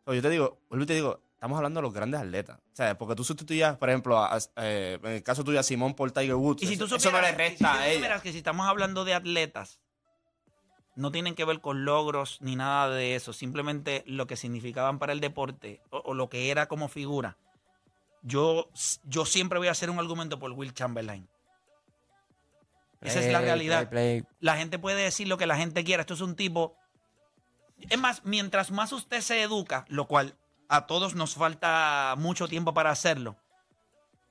[SPEAKER 4] Yo te digo, vuelvo y te digo, estamos hablando de los grandes atletas. O sea, porque tú sustituyas, por ejemplo, a- a- eh, en el caso tuyo a Simón por Tiger Woods.
[SPEAKER 1] Y si tú
[SPEAKER 4] eso,
[SPEAKER 1] supieras,
[SPEAKER 4] eso no le
[SPEAKER 1] y si tú supieras que si estamos hablando de atletas, no tienen que ver con logros ni nada de eso, simplemente lo que significaban para el deporte o, o lo que era como figura. Yo, yo siempre voy a hacer un argumento por Will Chamberlain. Esa es la realidad.
[SPEAKER 3] play, play.
[SPEAKER 1] La gente puede decir lo que la gente quiera. Esto es un tipo. Es más, mientras más usted se educa, lo cual a todos nos falta mucho tiempo para hacerlo.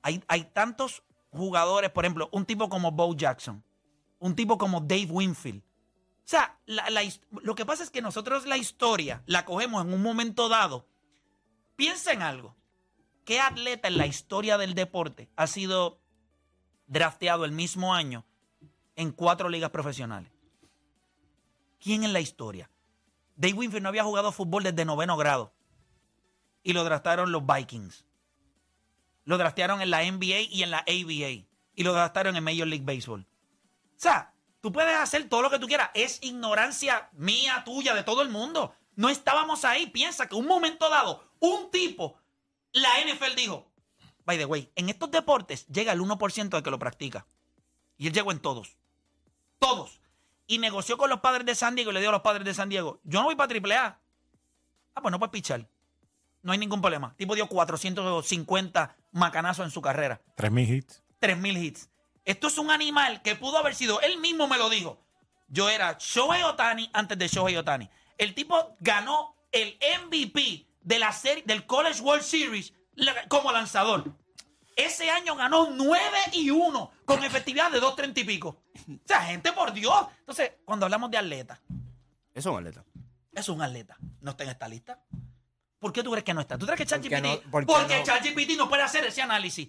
[SPEAKER 1] Hay, hay tantos jugadores, por ejemplo, un tipo como Bo Jackson, un tipo como Dave Winfield. O sea, lo que pasa es que nosotros la historia la cogemos en un momento dado. Piensa en algo. ¿Qué atleta en la historia del deporte ha sido drafteado el mismo año en cuatro ligas profesionales? ¿Quién en la historia? Dave Winfield no había jugado fútbol desde noveno grado. Y lo draftaron los Vikings. Lo draftearon en la NBA y en la ABA. Y lo draftaron en Major League Baseball. O sea, tú puedes hacer todo lo que tú quieras. Es ignorancia mía, tuya, de todo el mundo. No estábamos ahí. Piensa que un momento dado, un tipo, la NFL dijo, by the way, en estos deportes llega el 1% de que lo practica. Y él llegó en todos. Todos. Y negoció con los padres de San Diego y le dio a los padres de San Diego, yo no voy para AAA. Ah, pues no puedes pichar. No hay ningún problema. El tipo dio 450 macanazos en su carrera.
[SPEAKER 6] 3.000 hits.
[SPEAKER 1] 3000 hits. Esto es un animal que pudo haber sido, él mismo me lo dijo. Yo era Shohei Otani antes de Shohei Otani. El tipo ganó el MVP de la serie del College World Series como lanzador. Ese año ganó 9 y 1 con efectividad de 2.30 y pico. O sea, gente, por Dios. Entonces, cuando hablamos de atleta,
[SPEAKER 4] Eso es un atleta.
[SPEAKER 1] es un atleta. ¿No está en esta lista? ¿Por qué tú crees que no está? ¿Tú crees que
[SPEAKER 3] ¿Por qué
[SPEAKER 1] ChatGPT?
[SPEAKER 3] no? ¿Por qué
[SPEAKER 1] porque
[SPEAKER 3] no?
[SPEAKER 1] ChatGPT no puede hacer ese análisis.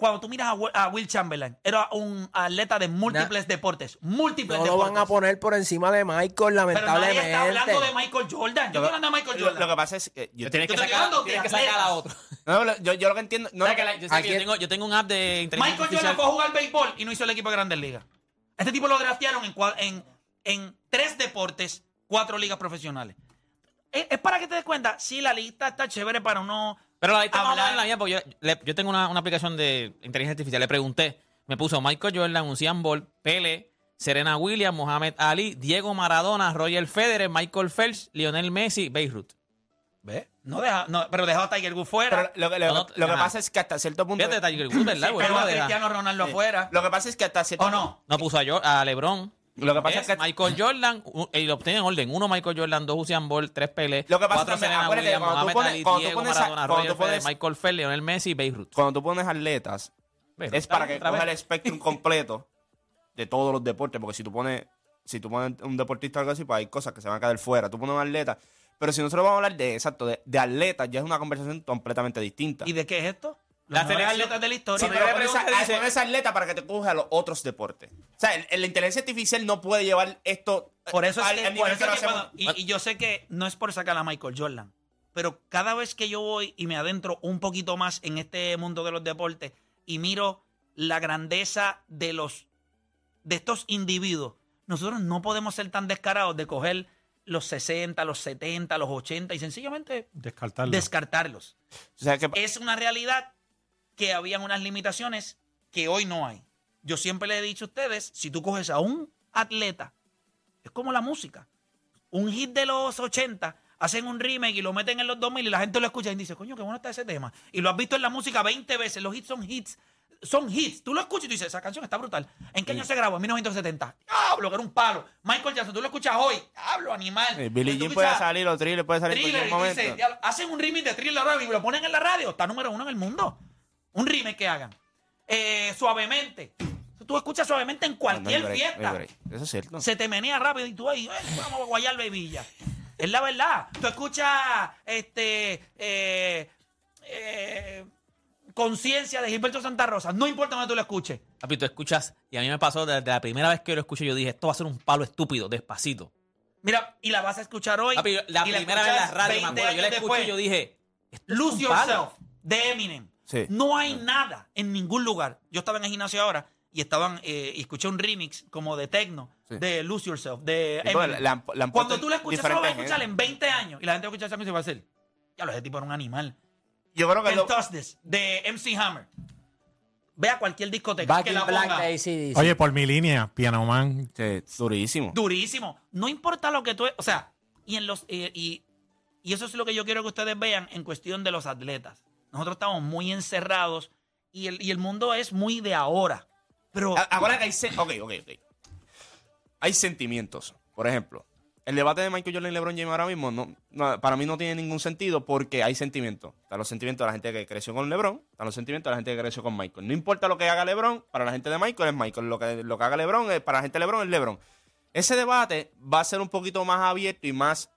[SPEAKER 1] Cuando tú miras a Will, a Will Chamberlain, era un atleta de múltiples deportes. Múltiples
[SPEAKER 3] No lo
[SPEAKER 1] deportes.
[SPEAKER 3] van a poner por encima de Michael,
[SPEAKER 1] Pero nadie
[SPEAKER 3] lamentablemente.
[SPEAKER 1] está hablando de Michael Jordan. Yo estoy hablando de Michael
[SPEAKER 4] Lo,
[SPEAKER 1] Jordan.
[SPEAKER 4] lo que pasa es que yo,
[SPEAKER 2] Tienes que sacar,
[SPEAKER 1] hablando
[SPEAKER 2] tienes que sacar a otro.
[SPEAKER 4] no, lo- yo, yo lo que entiendo. No,
[SPEAKER 2] ¿Sabes que la- yo, sé que yo
[SPEAKER 3] Aquí-
[SPEAKER 2] tengo, yo tengo un app de inteligencia
[SPEAKER 1] Michael Jordan fue a jugar béisbol y no hizo el equipo de Grandes Ligas. Este tipo lo draftearon en, en, en tres deportes, cuatro ligas profesionales. Es, es para que te des cuenta, sí, la lista está chévere para uno
[SPEAKER 2] Pero la o
[SPEAKER 1] hablar.
[SPEAKER 2] menos la mía, porque yo, le- yo tengo una, una aplicación de inteligencia artificial. Le pregunté, me puso Michael Jordan, Usain Bolt, Pele, Serena Williams, Mohamed Ali, Diego Maradona, Roger Federer, Michael Phelps, Lionel Messi, Beirut.
[SPEAKER 1] ¿Ves? No deja, no, pero dejó a Tiger Woods fuera.
[SPEAKER 4] pero lo, que- lo-
[SPEAKER 2] No, no,
[SPEAKER 4] lo que pasa es que hasta cierto punto.
[SPEAKER 2] Fíjate, Tiger Woods, ¿verdad?
[SPEAKER 1] Sí,
[SPEAKER 2] güey?
[SPEAKER 1] pero a. Cristiano Ronaldo afuera.
[SPEAKER 4] Lo que pasa es que hasta cierto
[SPEAKER 1] ¿O no?
[SPEAKER 2] No puso a LeBron.
[SPEAKER 4] Lo que pasa
[SPEAKER 2] Es
[SPEAKER 4] es que.
[SPEAKER 2] Michael Jordan, y lo obtiene en orden. Uno Michael Jordan, dos Usain Bolt, tres Pele,
[SPEAKER 4] Lo que pasa
[SPEAKER 2] cuatro
[SPEAKER 4] también,
[SPEAKER 2] Serena Williams,
[SPEAKER 4] cuando tú
[SPEAKER 2] Mohamed Ali, Diego Maradona, Roger Federer, Michael Phelps, Lionel Messi, Beirut.
[SPEAKER 4] Cuando tú pones atletas,
[SPEAKER 2] Beirut.
[SPEAKER 4] es para que coja el espectrum completo de todos los deportes. Porque si tú pones, si tú pones un deportista o algo así, pues hay cosas que se van a quedar fuera. Tú pones un atleta. Pero si nosotros vamos a hablar de, exacto, de, de atletas, ya es una conversación completamente distinta.
[SPEAKER 1] ¿Y de qué es esto?
[SPEAKER 2] La
[SPEAKER 1] Los mejores atletas de la
[SPEAKER 4] Sí,
[SPEAKER 1] historia.
[SPEAKER 4] pero
[SPEAKER 2] pero
[SPEAKER 4] pones,
[SPEAKER 2] pregunta
[SPEAKER 4] a-
[SPEAKER 2] dice-
[SPEAKER 4] pones atleta para que te coja a los otros deportes. O sea, el- el- la inteligencia artificial no puede llevar esto
[SPEAKER 1] Por eso es
[SPEAKER 4] al-
[SPEAKER 1] que,
[SPEAKER 4] al
[SPEAKER 1] por
[SPEAKER 4] nivel
[SPEAKER 1] eso
[SPEAKER 4] que
[SPEAKER 1] que cuando- y, y yo sé que no es por sacar a Michael Jordan, pero cada vez que yo voy y me adentro un poquito más en este mundo de los deportes y miro la grandeza de los de estos individuos, nosotros no podemos ser tan descarados de coger los 60, los 70, los 80 y sencillamente
[SPEAKER 6] Descartarlo.
[SPEAKER 1] descartarlos.
[SPEAKER 4] O sea, que,
[SPEAKER 1] Es una realidad que habían unas limitaciones que hoy no hay. Yo siempre le he dicho a ustedes, si tú coges a un atleta, es como la música. Un hit de los 80, hacen un remake y lo meten en los 2000 y la gente lo escucha y dice, coño, qué bueno está ese tema. Y lo has visto en la música 20 veces, los hits son hits. Son hits. Tú lo escuchas y tú dices, esa canción está brutal. ¿En qué año se grabó? En 1970. Hablo, que era un palo. Michael Jackson, tú lo escuchas hoy. Hablo, animal. Tú
[SPEAKER 4] Jean puede salir o Thriller puede salir en cualquier momento.
[SPEAKER 1] dice, "Diablo, hacen un remake de Thriller ahora y lo ponen en la radio. Está número uno en el mundo. Un remake que hagan. Eh, suavemente. Tú escuchas suavemente en
[SPEAKER 4] No, no hay
[SPEAKER 1] cualquier
[SPEAKER 4] break, no hay
[SPEAKER 1] fiesta.
[SPEAKER 4] break. Eso es cierto.
[SPEAKER 1] Se te menea rápido y tú ahí, "Eh, vamos a guayar bebilla. Es la verdad. Tú escuchas este eh, eh, conciencia de Gilberto Santa Rosa. No importa donde tú lo escuches.
[SPEAKER 2] Papi, tú escuchas, y a mí me pasó desde la primera vez que lo escuché, yo dije, esto va a ser un palo estúpido, despacito.
[SPEAKER 1] Mira, y la vas a escuchar hoy.
[SPEAKER 2] Papi, la
[SPEAKER 1] y
[SPEAKER 2] primera vez en la
[SPEAKER 1] escuchas
[SPEAKER 2] radio, me
[SPEAKER 1] 20
[SPEAKER 2] acuerdo, yo la
[SPEAKER 1] años
[SPEAKER 2] escuché y
[SPEAKER 1] después.
[SPEAKER 2] yo dije, esto es
[SPEAKER 1] Lose
[SPEAKER 2] un palo.
[SPEAKER 1] Yourself de Eminem.
[SPEAKER 4] Sí.
[SPEAKER 1] No hay nada en ningún lugar. Yo estaba en el gimnasio ahora y estaban eh, y escuché un remix como de techno
[SPEAKER 4] Sí.
[SPEAKER 1] de Lose Yourself de
[SPEAKER 4] Sí, la la
[SPEAKER 1] Cuando tú la escuchas, solo vas a escuchar en 20 años y la gente va a escuchar esa música y va a decir, ya lo ese tipo era un animal.
[SPEAKER 4] Yo creo que lo,
[SPEAKER 1] Touch This, de MC Hammer. Ve a cualquier discoteca
[SPEAKER 3] Back
[SPEAKER 1] que
[SPEAKER 3] in
[SPEAKER 1] la
[SPEAKER 3] Black
[SPEAKER 1] ponga.
[SPEAKER 3] de AC/DC.
[SPEAKER 6] Oye, por mi línea, Piano Man.
[SPEAKER 4] Sí, durísimo.
[SPEAKER 1] durísimo. No importa lo que tú, o sea, y en los eh, y, y eso es lo que yo quiero que ustedes vean en cuestión de los atletas. Nosotros estamos muy encerrados y el, y el mundo es muy de ahora. Pero
[SPEAKER 4] Ahora que hay... sen- Ok, ok, ok. Hay sentimientos. Por ejemplo, el debate de Michael Jordan y LeBron James ahora mismo no, no, para mí no tiene ningún sentido porque hay sentimientos. Están los sentimientos de la gente que creció con LeBron, están los sentimientos de la gente que creció con Michael. No importa lo que haga LeBron, para la gente de Michael es Michael. Lo que, lo que haga LeBron, es, para la gente de LeBron es LeBron. Ese debate va a ser un poquito más abierto y más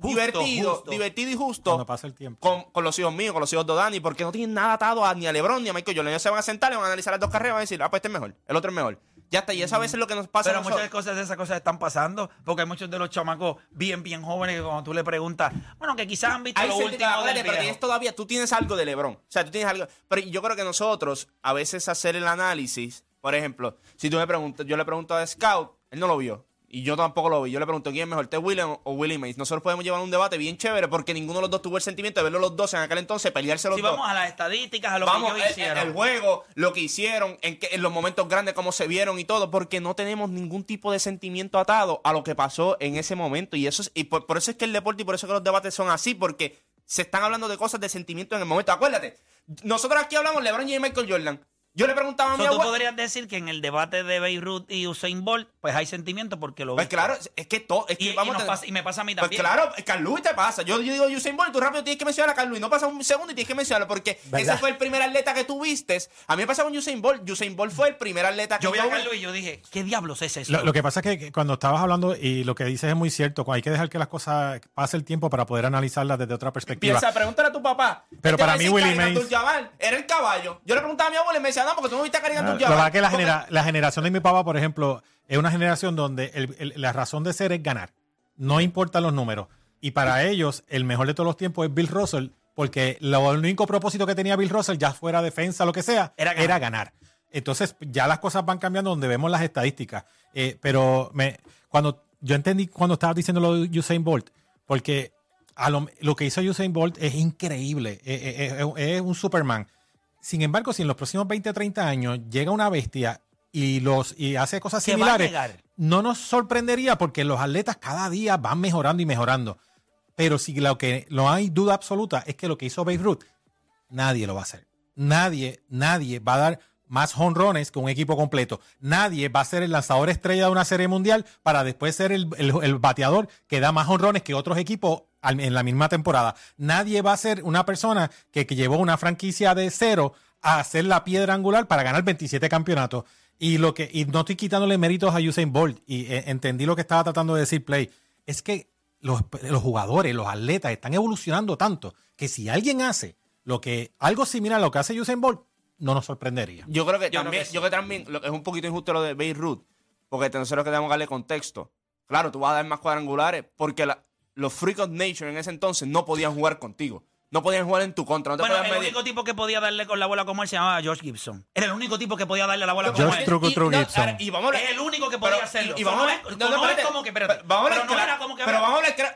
[SPEAKER 1] Justo,
[SPEAKER 4] divertido,
[SPEAKER 1] justo.
[SPEAKER 4] divertido y justo
[SPEAKER 6] Cuando pasa el tiempo.
[SPEAKER 4] con, con los hijos míos, con los hijos de Dani, porque no tienen nada atado a, ni a LeBron ni a Michael Jordan. Ellos se van a sentar y van a analizar las dos carreras y van a decir, ah, pues este es mejor, el otro es mejor. Ya está, y esa vez es lo que nos pasa a
[SPEAKER 1] Pero muchas cosas de esas cosas están pasando, porque hay muchos de los chamacos bien, bien jóvenes que cuando tú le preguntas, bueno, que quizás han visto
[SPEAKER 4] Hay
[SPEAKER 1] lo último del
[SPEAKER 4] pero tienes todavía, tú tienes algo de LeBron. O sea, tú tienes algo. Pero yo creo que nosotros, a veces hacer el análisis, por ejemplo, si tú me preguntas, yo le pregunto a Scout, él no lo vio. Y yo tampoco lo vi. Yo le pregunto quién es mejor, Ted Williams o Willie Mays. Nosotros podemos llevar un debate bien chévere porque ninguno de los dos tuvo el sentimiento de verlo los dos en aquel entonces, pelearse los
[SPEAKER 1] Si
[SPEAKER 4] dos.
[SPEAKER 1] vamos a las estadísticas, a lo
[SPEAKER 4] Vamos,
[SPEAKER 1] que
[SPEAKER 4] el,
[SPEAKER 1] ellos hicieron.
[SPEAKER 4] el juego, lo que hicieron, en, que, en los momentos grandes, cómo se vieron y todo, porque no tenemos ningún tipo de sentimiento atado a lo que pasó en ese momento. Y eso es, y por, por eso es que el deporte y por eso es que los debates son así, porque se están hablando de cosas de sentimiento en el momento. Acuérdate, nosotros aquí hablamos LeBron y Michael Jordan. Yo le preguntaba a mi
[SPEAKER 1] So, tú
[SPEAKER 4] abuelo.
[SPEAKER 1] podrías decir que en el debate de Beirut y Usain Bolt, pues hay sentimiento porque lo
[SPEAKER 4] Pues
[SPEAKER 1] viste.
[SPEAKER 4] claro, es que todo. Es que
[SPEAKER 1] Y, y
[SPEAKER 4] vamos
[SPEAKER 1] nos
[SPEAKER 4] a
[SPEAKER 1] pasa- y me pasa a mí
[SPEAKER 4] Pues
[SPEAKER 1] también.
[SPEAKER 4] claro, Carlos te pasa. Yo, yo digo Usain Bolt, tú rápido tienes que mencionar a Carlos. No pasa un segundo y tienes que mencionarlo porque
[SPEAKER 3] ¿Verdad?
[SPEAKER 4] ese fue el primer atleta que tú vistes. A mí me pasa con Usain Bolt. Usain Bolt fue el primer atleta que
[SPEAKER 1] Yo vi a. Carlos y yo dije, ¿qué diablos es eso?
[SPEAKER 6] Lo, lo que pasa es que cuando estabas hablando y lo que dices es muy cierto, hay que dejar que las cosas pase el tiempo para poder analizarlas desde otra perspectiva.
[SPEAKER 4] Piensa, pregúntale a tu papá.
[SPEAKER 6] Pero
[SPEAKER 4] Él te va
[SPEAKER 6] para mí,
[SPEAKER 4] Karim
[SPEAKER 6] Mays-
[SPEAKER 4] era el caballo. Yo le preguntaba a mi abuelo y me decía, no, porque tú no viste a Karim
[SPEAKER 6] Ah, Lo
[SPEAKER 4] Abdul-Jabbar.
[SPEAKER 6] que la, genera- la generación de mi papá, por ejemplo, es una generación donde el- el- la razón de ser es ganar. No importan los números. Y para ellos, el mejor de todos los tiempos es Bill Russell, porque lo el único propósito que tenía Bill Russell, ya fuera defensa, lo que sea,
[SPEAKER 1] Era
[SPEAKER 6] era
[SPEAKER 1] ganar.
[SPEAKER 6] Entonces, ya las cosas van cambiando donde vemos las estadísticas. Eh, pero me, cuando yo entendí cuando estabas diciendo lo de Usain Bolt, porque a lo, lo que hizo Usain Bolt es increíble, eh, eh, es un Superman. Sin embargo, si en los próximos 20, 30 años llega una bestia y los y hace cosas
[SPEAKER 1] Que
[SPEAKER 6] similares, no nos sorprendería porque los atletas cada día van mejorando y mejorando. Pero si lo que no hay duda absoluta es que lo que hizo Babe Ruth, nadie lo va a hacer. Nadie, nadie va a dar más honrones que un equipo completo. Nadie va a ser el lanzador estrella de una serie mundial para después ser el, el- bateador que da más honrones que otros equipos en la misma temporada. Nadie va a ser una persona que, que llevó una franquicia de cero a hacer la piedra angular para ganar 27 campeonatos. Y lo que y no estoy quitándole méritos a Usain Bolt y eh, entendí lo que estaba tratando de decir Play. Es que los, los jugadores, los atletas están evolucionando tanto que si alguien hace lo que algo similar a lo que hace Usain Bolt, no nos sorprendería.
[SPEAKER 4] Yo creo que
[SPEAKER 1] Yo creo
[SPEAKER 4] también,
[SPEAKER 1] que sí.
[SPEAKER 4] yo creo que también lo- es un poquito injusto lo de Beirut, porque nosotros que tenemos que darle contexto. Claro, tú vas a dar más cuadrangulares porque la- los Freak of Nature en ese entonces no podían jugar contigo. No podían jugar en tu contra. No te
[SPEAKER 1] Bueno, el
[SPEAKER 4] medir.
[SPEAKER 1] único tipo que podía darle con la bola como él se llamaba George Gibson. Era el único tipo que podía darle la bola como
[SPEAKER 6] George
[SPEAKER 1] él.
[SPEAKER 4] No,
[SPEAKER 6] Gibson.
[SPEAKER 4] y vamos a
[SPEAKER 1] Es el único que podía
[SPEAKER 4] pero-
[SPEAKER 1] hacerlo.
[SPEAKER 4] Y, vamos a
[SPEAKER 1] es-
[SPEAKER 4] no, no,
[SPEAKER 1] no es como que-.
[SPEAKER 4] Pero vamos a hablar
[SPEAKER 1] Pero no
[SPEAKER 4] claro.
[SPEAKER 1] era como que-
[SPEAKER 4] Pero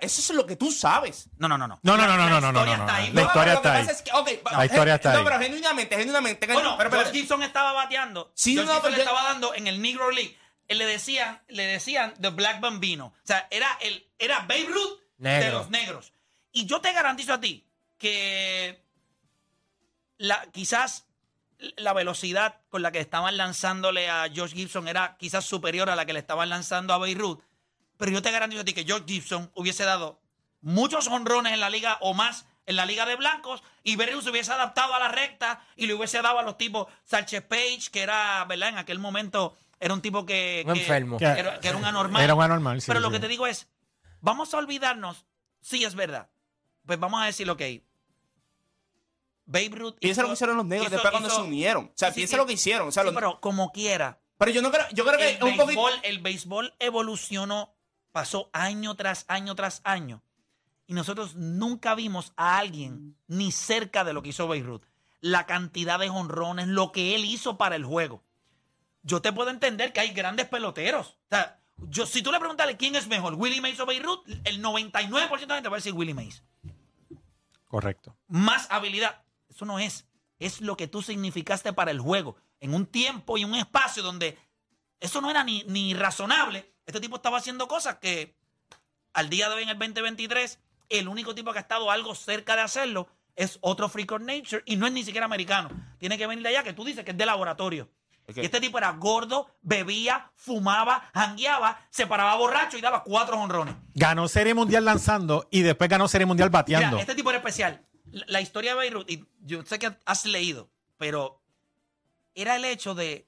[SPEAKER 4] Eso es lo que tú sabes.
[SPEAKER 1] No, no, no, no.
[SPEAKER 6] No, no,
[SPEAKER 1] La-
[SPEAKER 6] no, no,
[SPEAKER 1] la
[SPEAKER 6] no, no,
[SPEAKER 1] historia
[SPEAKER 6] no,
[SPEAKER 1] está
[SPEAKER 6] no.
[SPEAKER 1] ahí.
[SPEAKER 6] La
[SPEAKER 4] No,
[SPEAKER 6] historia está ahí. La historia está
[SPEAKER 4] no,
[SPEAKER 6] ahí.
[SPEAKER 4] pero genuinamente, genuinamente.
[SPEAKER 1] Bueno,
[SPEAKER 4] pero,
[SPEAKER 1] George
[SPEAKER 4] pero-
[SPEAKER 1] Gibson estaba bateando.
[SPEAKER 4] Sí,
[SPEAKER 1] George
[SPEAKER 4] no, pero
[SPEAKER 1] le
[SPEAKER 4] yo-
[SPEAKER 1] estaba dando en el Negro League. Él le decían, le decían The Black Bambino. O sea, era el, era Babe Ruth de los negros. Y yo te garantizo a ti que la, quizás la velocidad con la que estaban lanzándole a George Gibson era quizás superior a la que le estaban lanzando a Beirut. Pero yo te garantizo a ti que George Gibson hubiese dado muchos honrones en la liga o más en la liga de blancos y Beirut se hubiese adaptado a la recta y le hubiese dado a los tipos Sánchez Page, que era, ¿verdad? En aquel momento era un tipo que,
[SPEAKER 3] Un
[SPEAKER 1] que-
[SPEAKER 3] enfermo.
[SPEAKER 1] que era, que era un anormal.
[SPEAKER 6] Era un anormal, sí,
[SPEAKER 1] Pero lo
[SPEAKER 6] sí.
[SPEAKER 1] que te digo es, vamos a olvidarnos, sí es verdad. Pues vamos a decir, ok, Babe Ruth
[SPEAKER 4] Piensa lo que hicieron los negros
[SPEAKER 1] hizo-
[SPEAKER 4] después cuando
[SPEAKER 1] hizo-
[SPEAKER 4] se unieron. O sea,
[SPEAKER 1] Sí,
[SPEAKER 4] piensa
[SPEAKER 1] sí.
[SPEAKER 4] lo que hicieron. O sea, los-
[SPEAKER 1] pero como quiera,
[SPEAKER 4] pero yo no creo, yo creo que
[SPEAKER 1] el
[SPEAKER 4] es un poquito.
[SPEAKER 1] el béisbol evolucionó, pasó año tras año tras año. Y nosotros nunca vimos a alguien ni cerca de lo que hizo Beirut. La cantidad de jonrones, lo que él hizo para el juego. Yo te puedo entender que hay grandes peloteros. O sea, yo, si tú le preguntas quién es mejor, Willie Mays o Beirut, el 99% de la gente va a decir Willie Mays.
[SPEAKER 6] Correcto.
[SPEAKER 1] Más habilidad. Eso no es. Es lo que tú significaste para el juego. En un tiempo y un espacio donde eso no era ni, ni razonable. Este tipo estaba haciendo cosas que al día de hoy en el 2023, el único tipo que ha estado algo cerca de hacerlo es otro Freak of Nature y no es ni siquiera americano. Tiene que venir de allá, que tú dices que es de laboratorio. Y este tipo era gordo, bebía, fumaba, jangueaba, se paraba borracho y daba cuatro honrones.
[SPEAKER 6] Ganó Serie Mundial lanzando y después ganó Serie Mundial bateando.
[SPEAKER 1] Mira, este tipo era especial. La, la historia de Beirut, y yo sé que has leído, pero era el hecho de,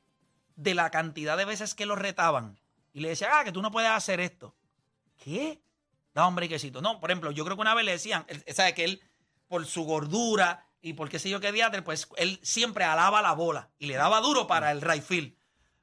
[SPEAKER 1] de la cantidad de veces que lo retaban. Y le decían, ah, que tú no puedes hacer esto. ¿Qué? Da un brequecito. No, por ejemplo, yo creo que una vez le decían, él- sabe que él, por su gordura y por qué sé yo qué diatre, pues él siempre alaba la bola y le daba duro para el right field.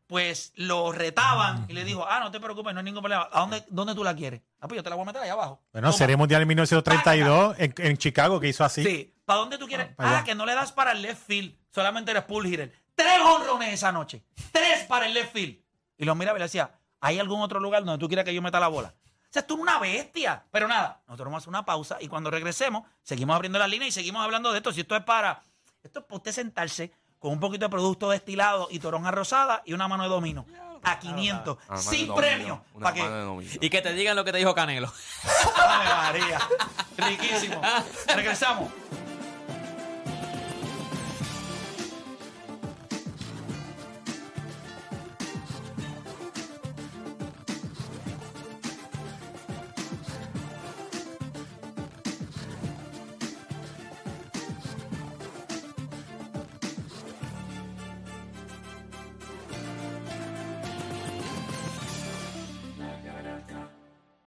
[SPEAKER 1] Pues lo retaban y le dijo, ah, no te preocupes, no hay ningún problema. ¿A dónde, dónde tú la quieres? Ah, pues yo te la voy a meter allá abajo.
[SPEAKER 6] Bueno,
[SPEAKER 1] Toma.
[SPEAKER 6] Serie Mundial en 1932 en, en Chicago que hizo así.
[SPEAKER 1] Sí. ¿Para dónde tú quieres?
[SPEAKER 6] Ah,
[SPEAKER 1] Ah, que no le das para el left field. Solamente eres pull hitter. Tres honrones esa noche. Tres para el left field. Y lo miraba y le decía, ¿hay algún otro lugar donde tú quieras que yo meta la bola? O sea, tú eres una bestia. Pero nada, nosotros vamos a hacer una pausa y cuando regresemos, seguimos abriendo la línea y seguimos hablando de esto. Si esto es para, esto es para usted sentarse con un poquito de producto destilado y toronja rosada y una mano de domino. A 500.
[SPEAKER 4] Una mano
[SPEAKER 1] sin premio. Para.
[SPEAKER 2] Y que te digan lo que te dijo Canelo.
[SPEAKER 1] María. Riquísimo. Regresamos.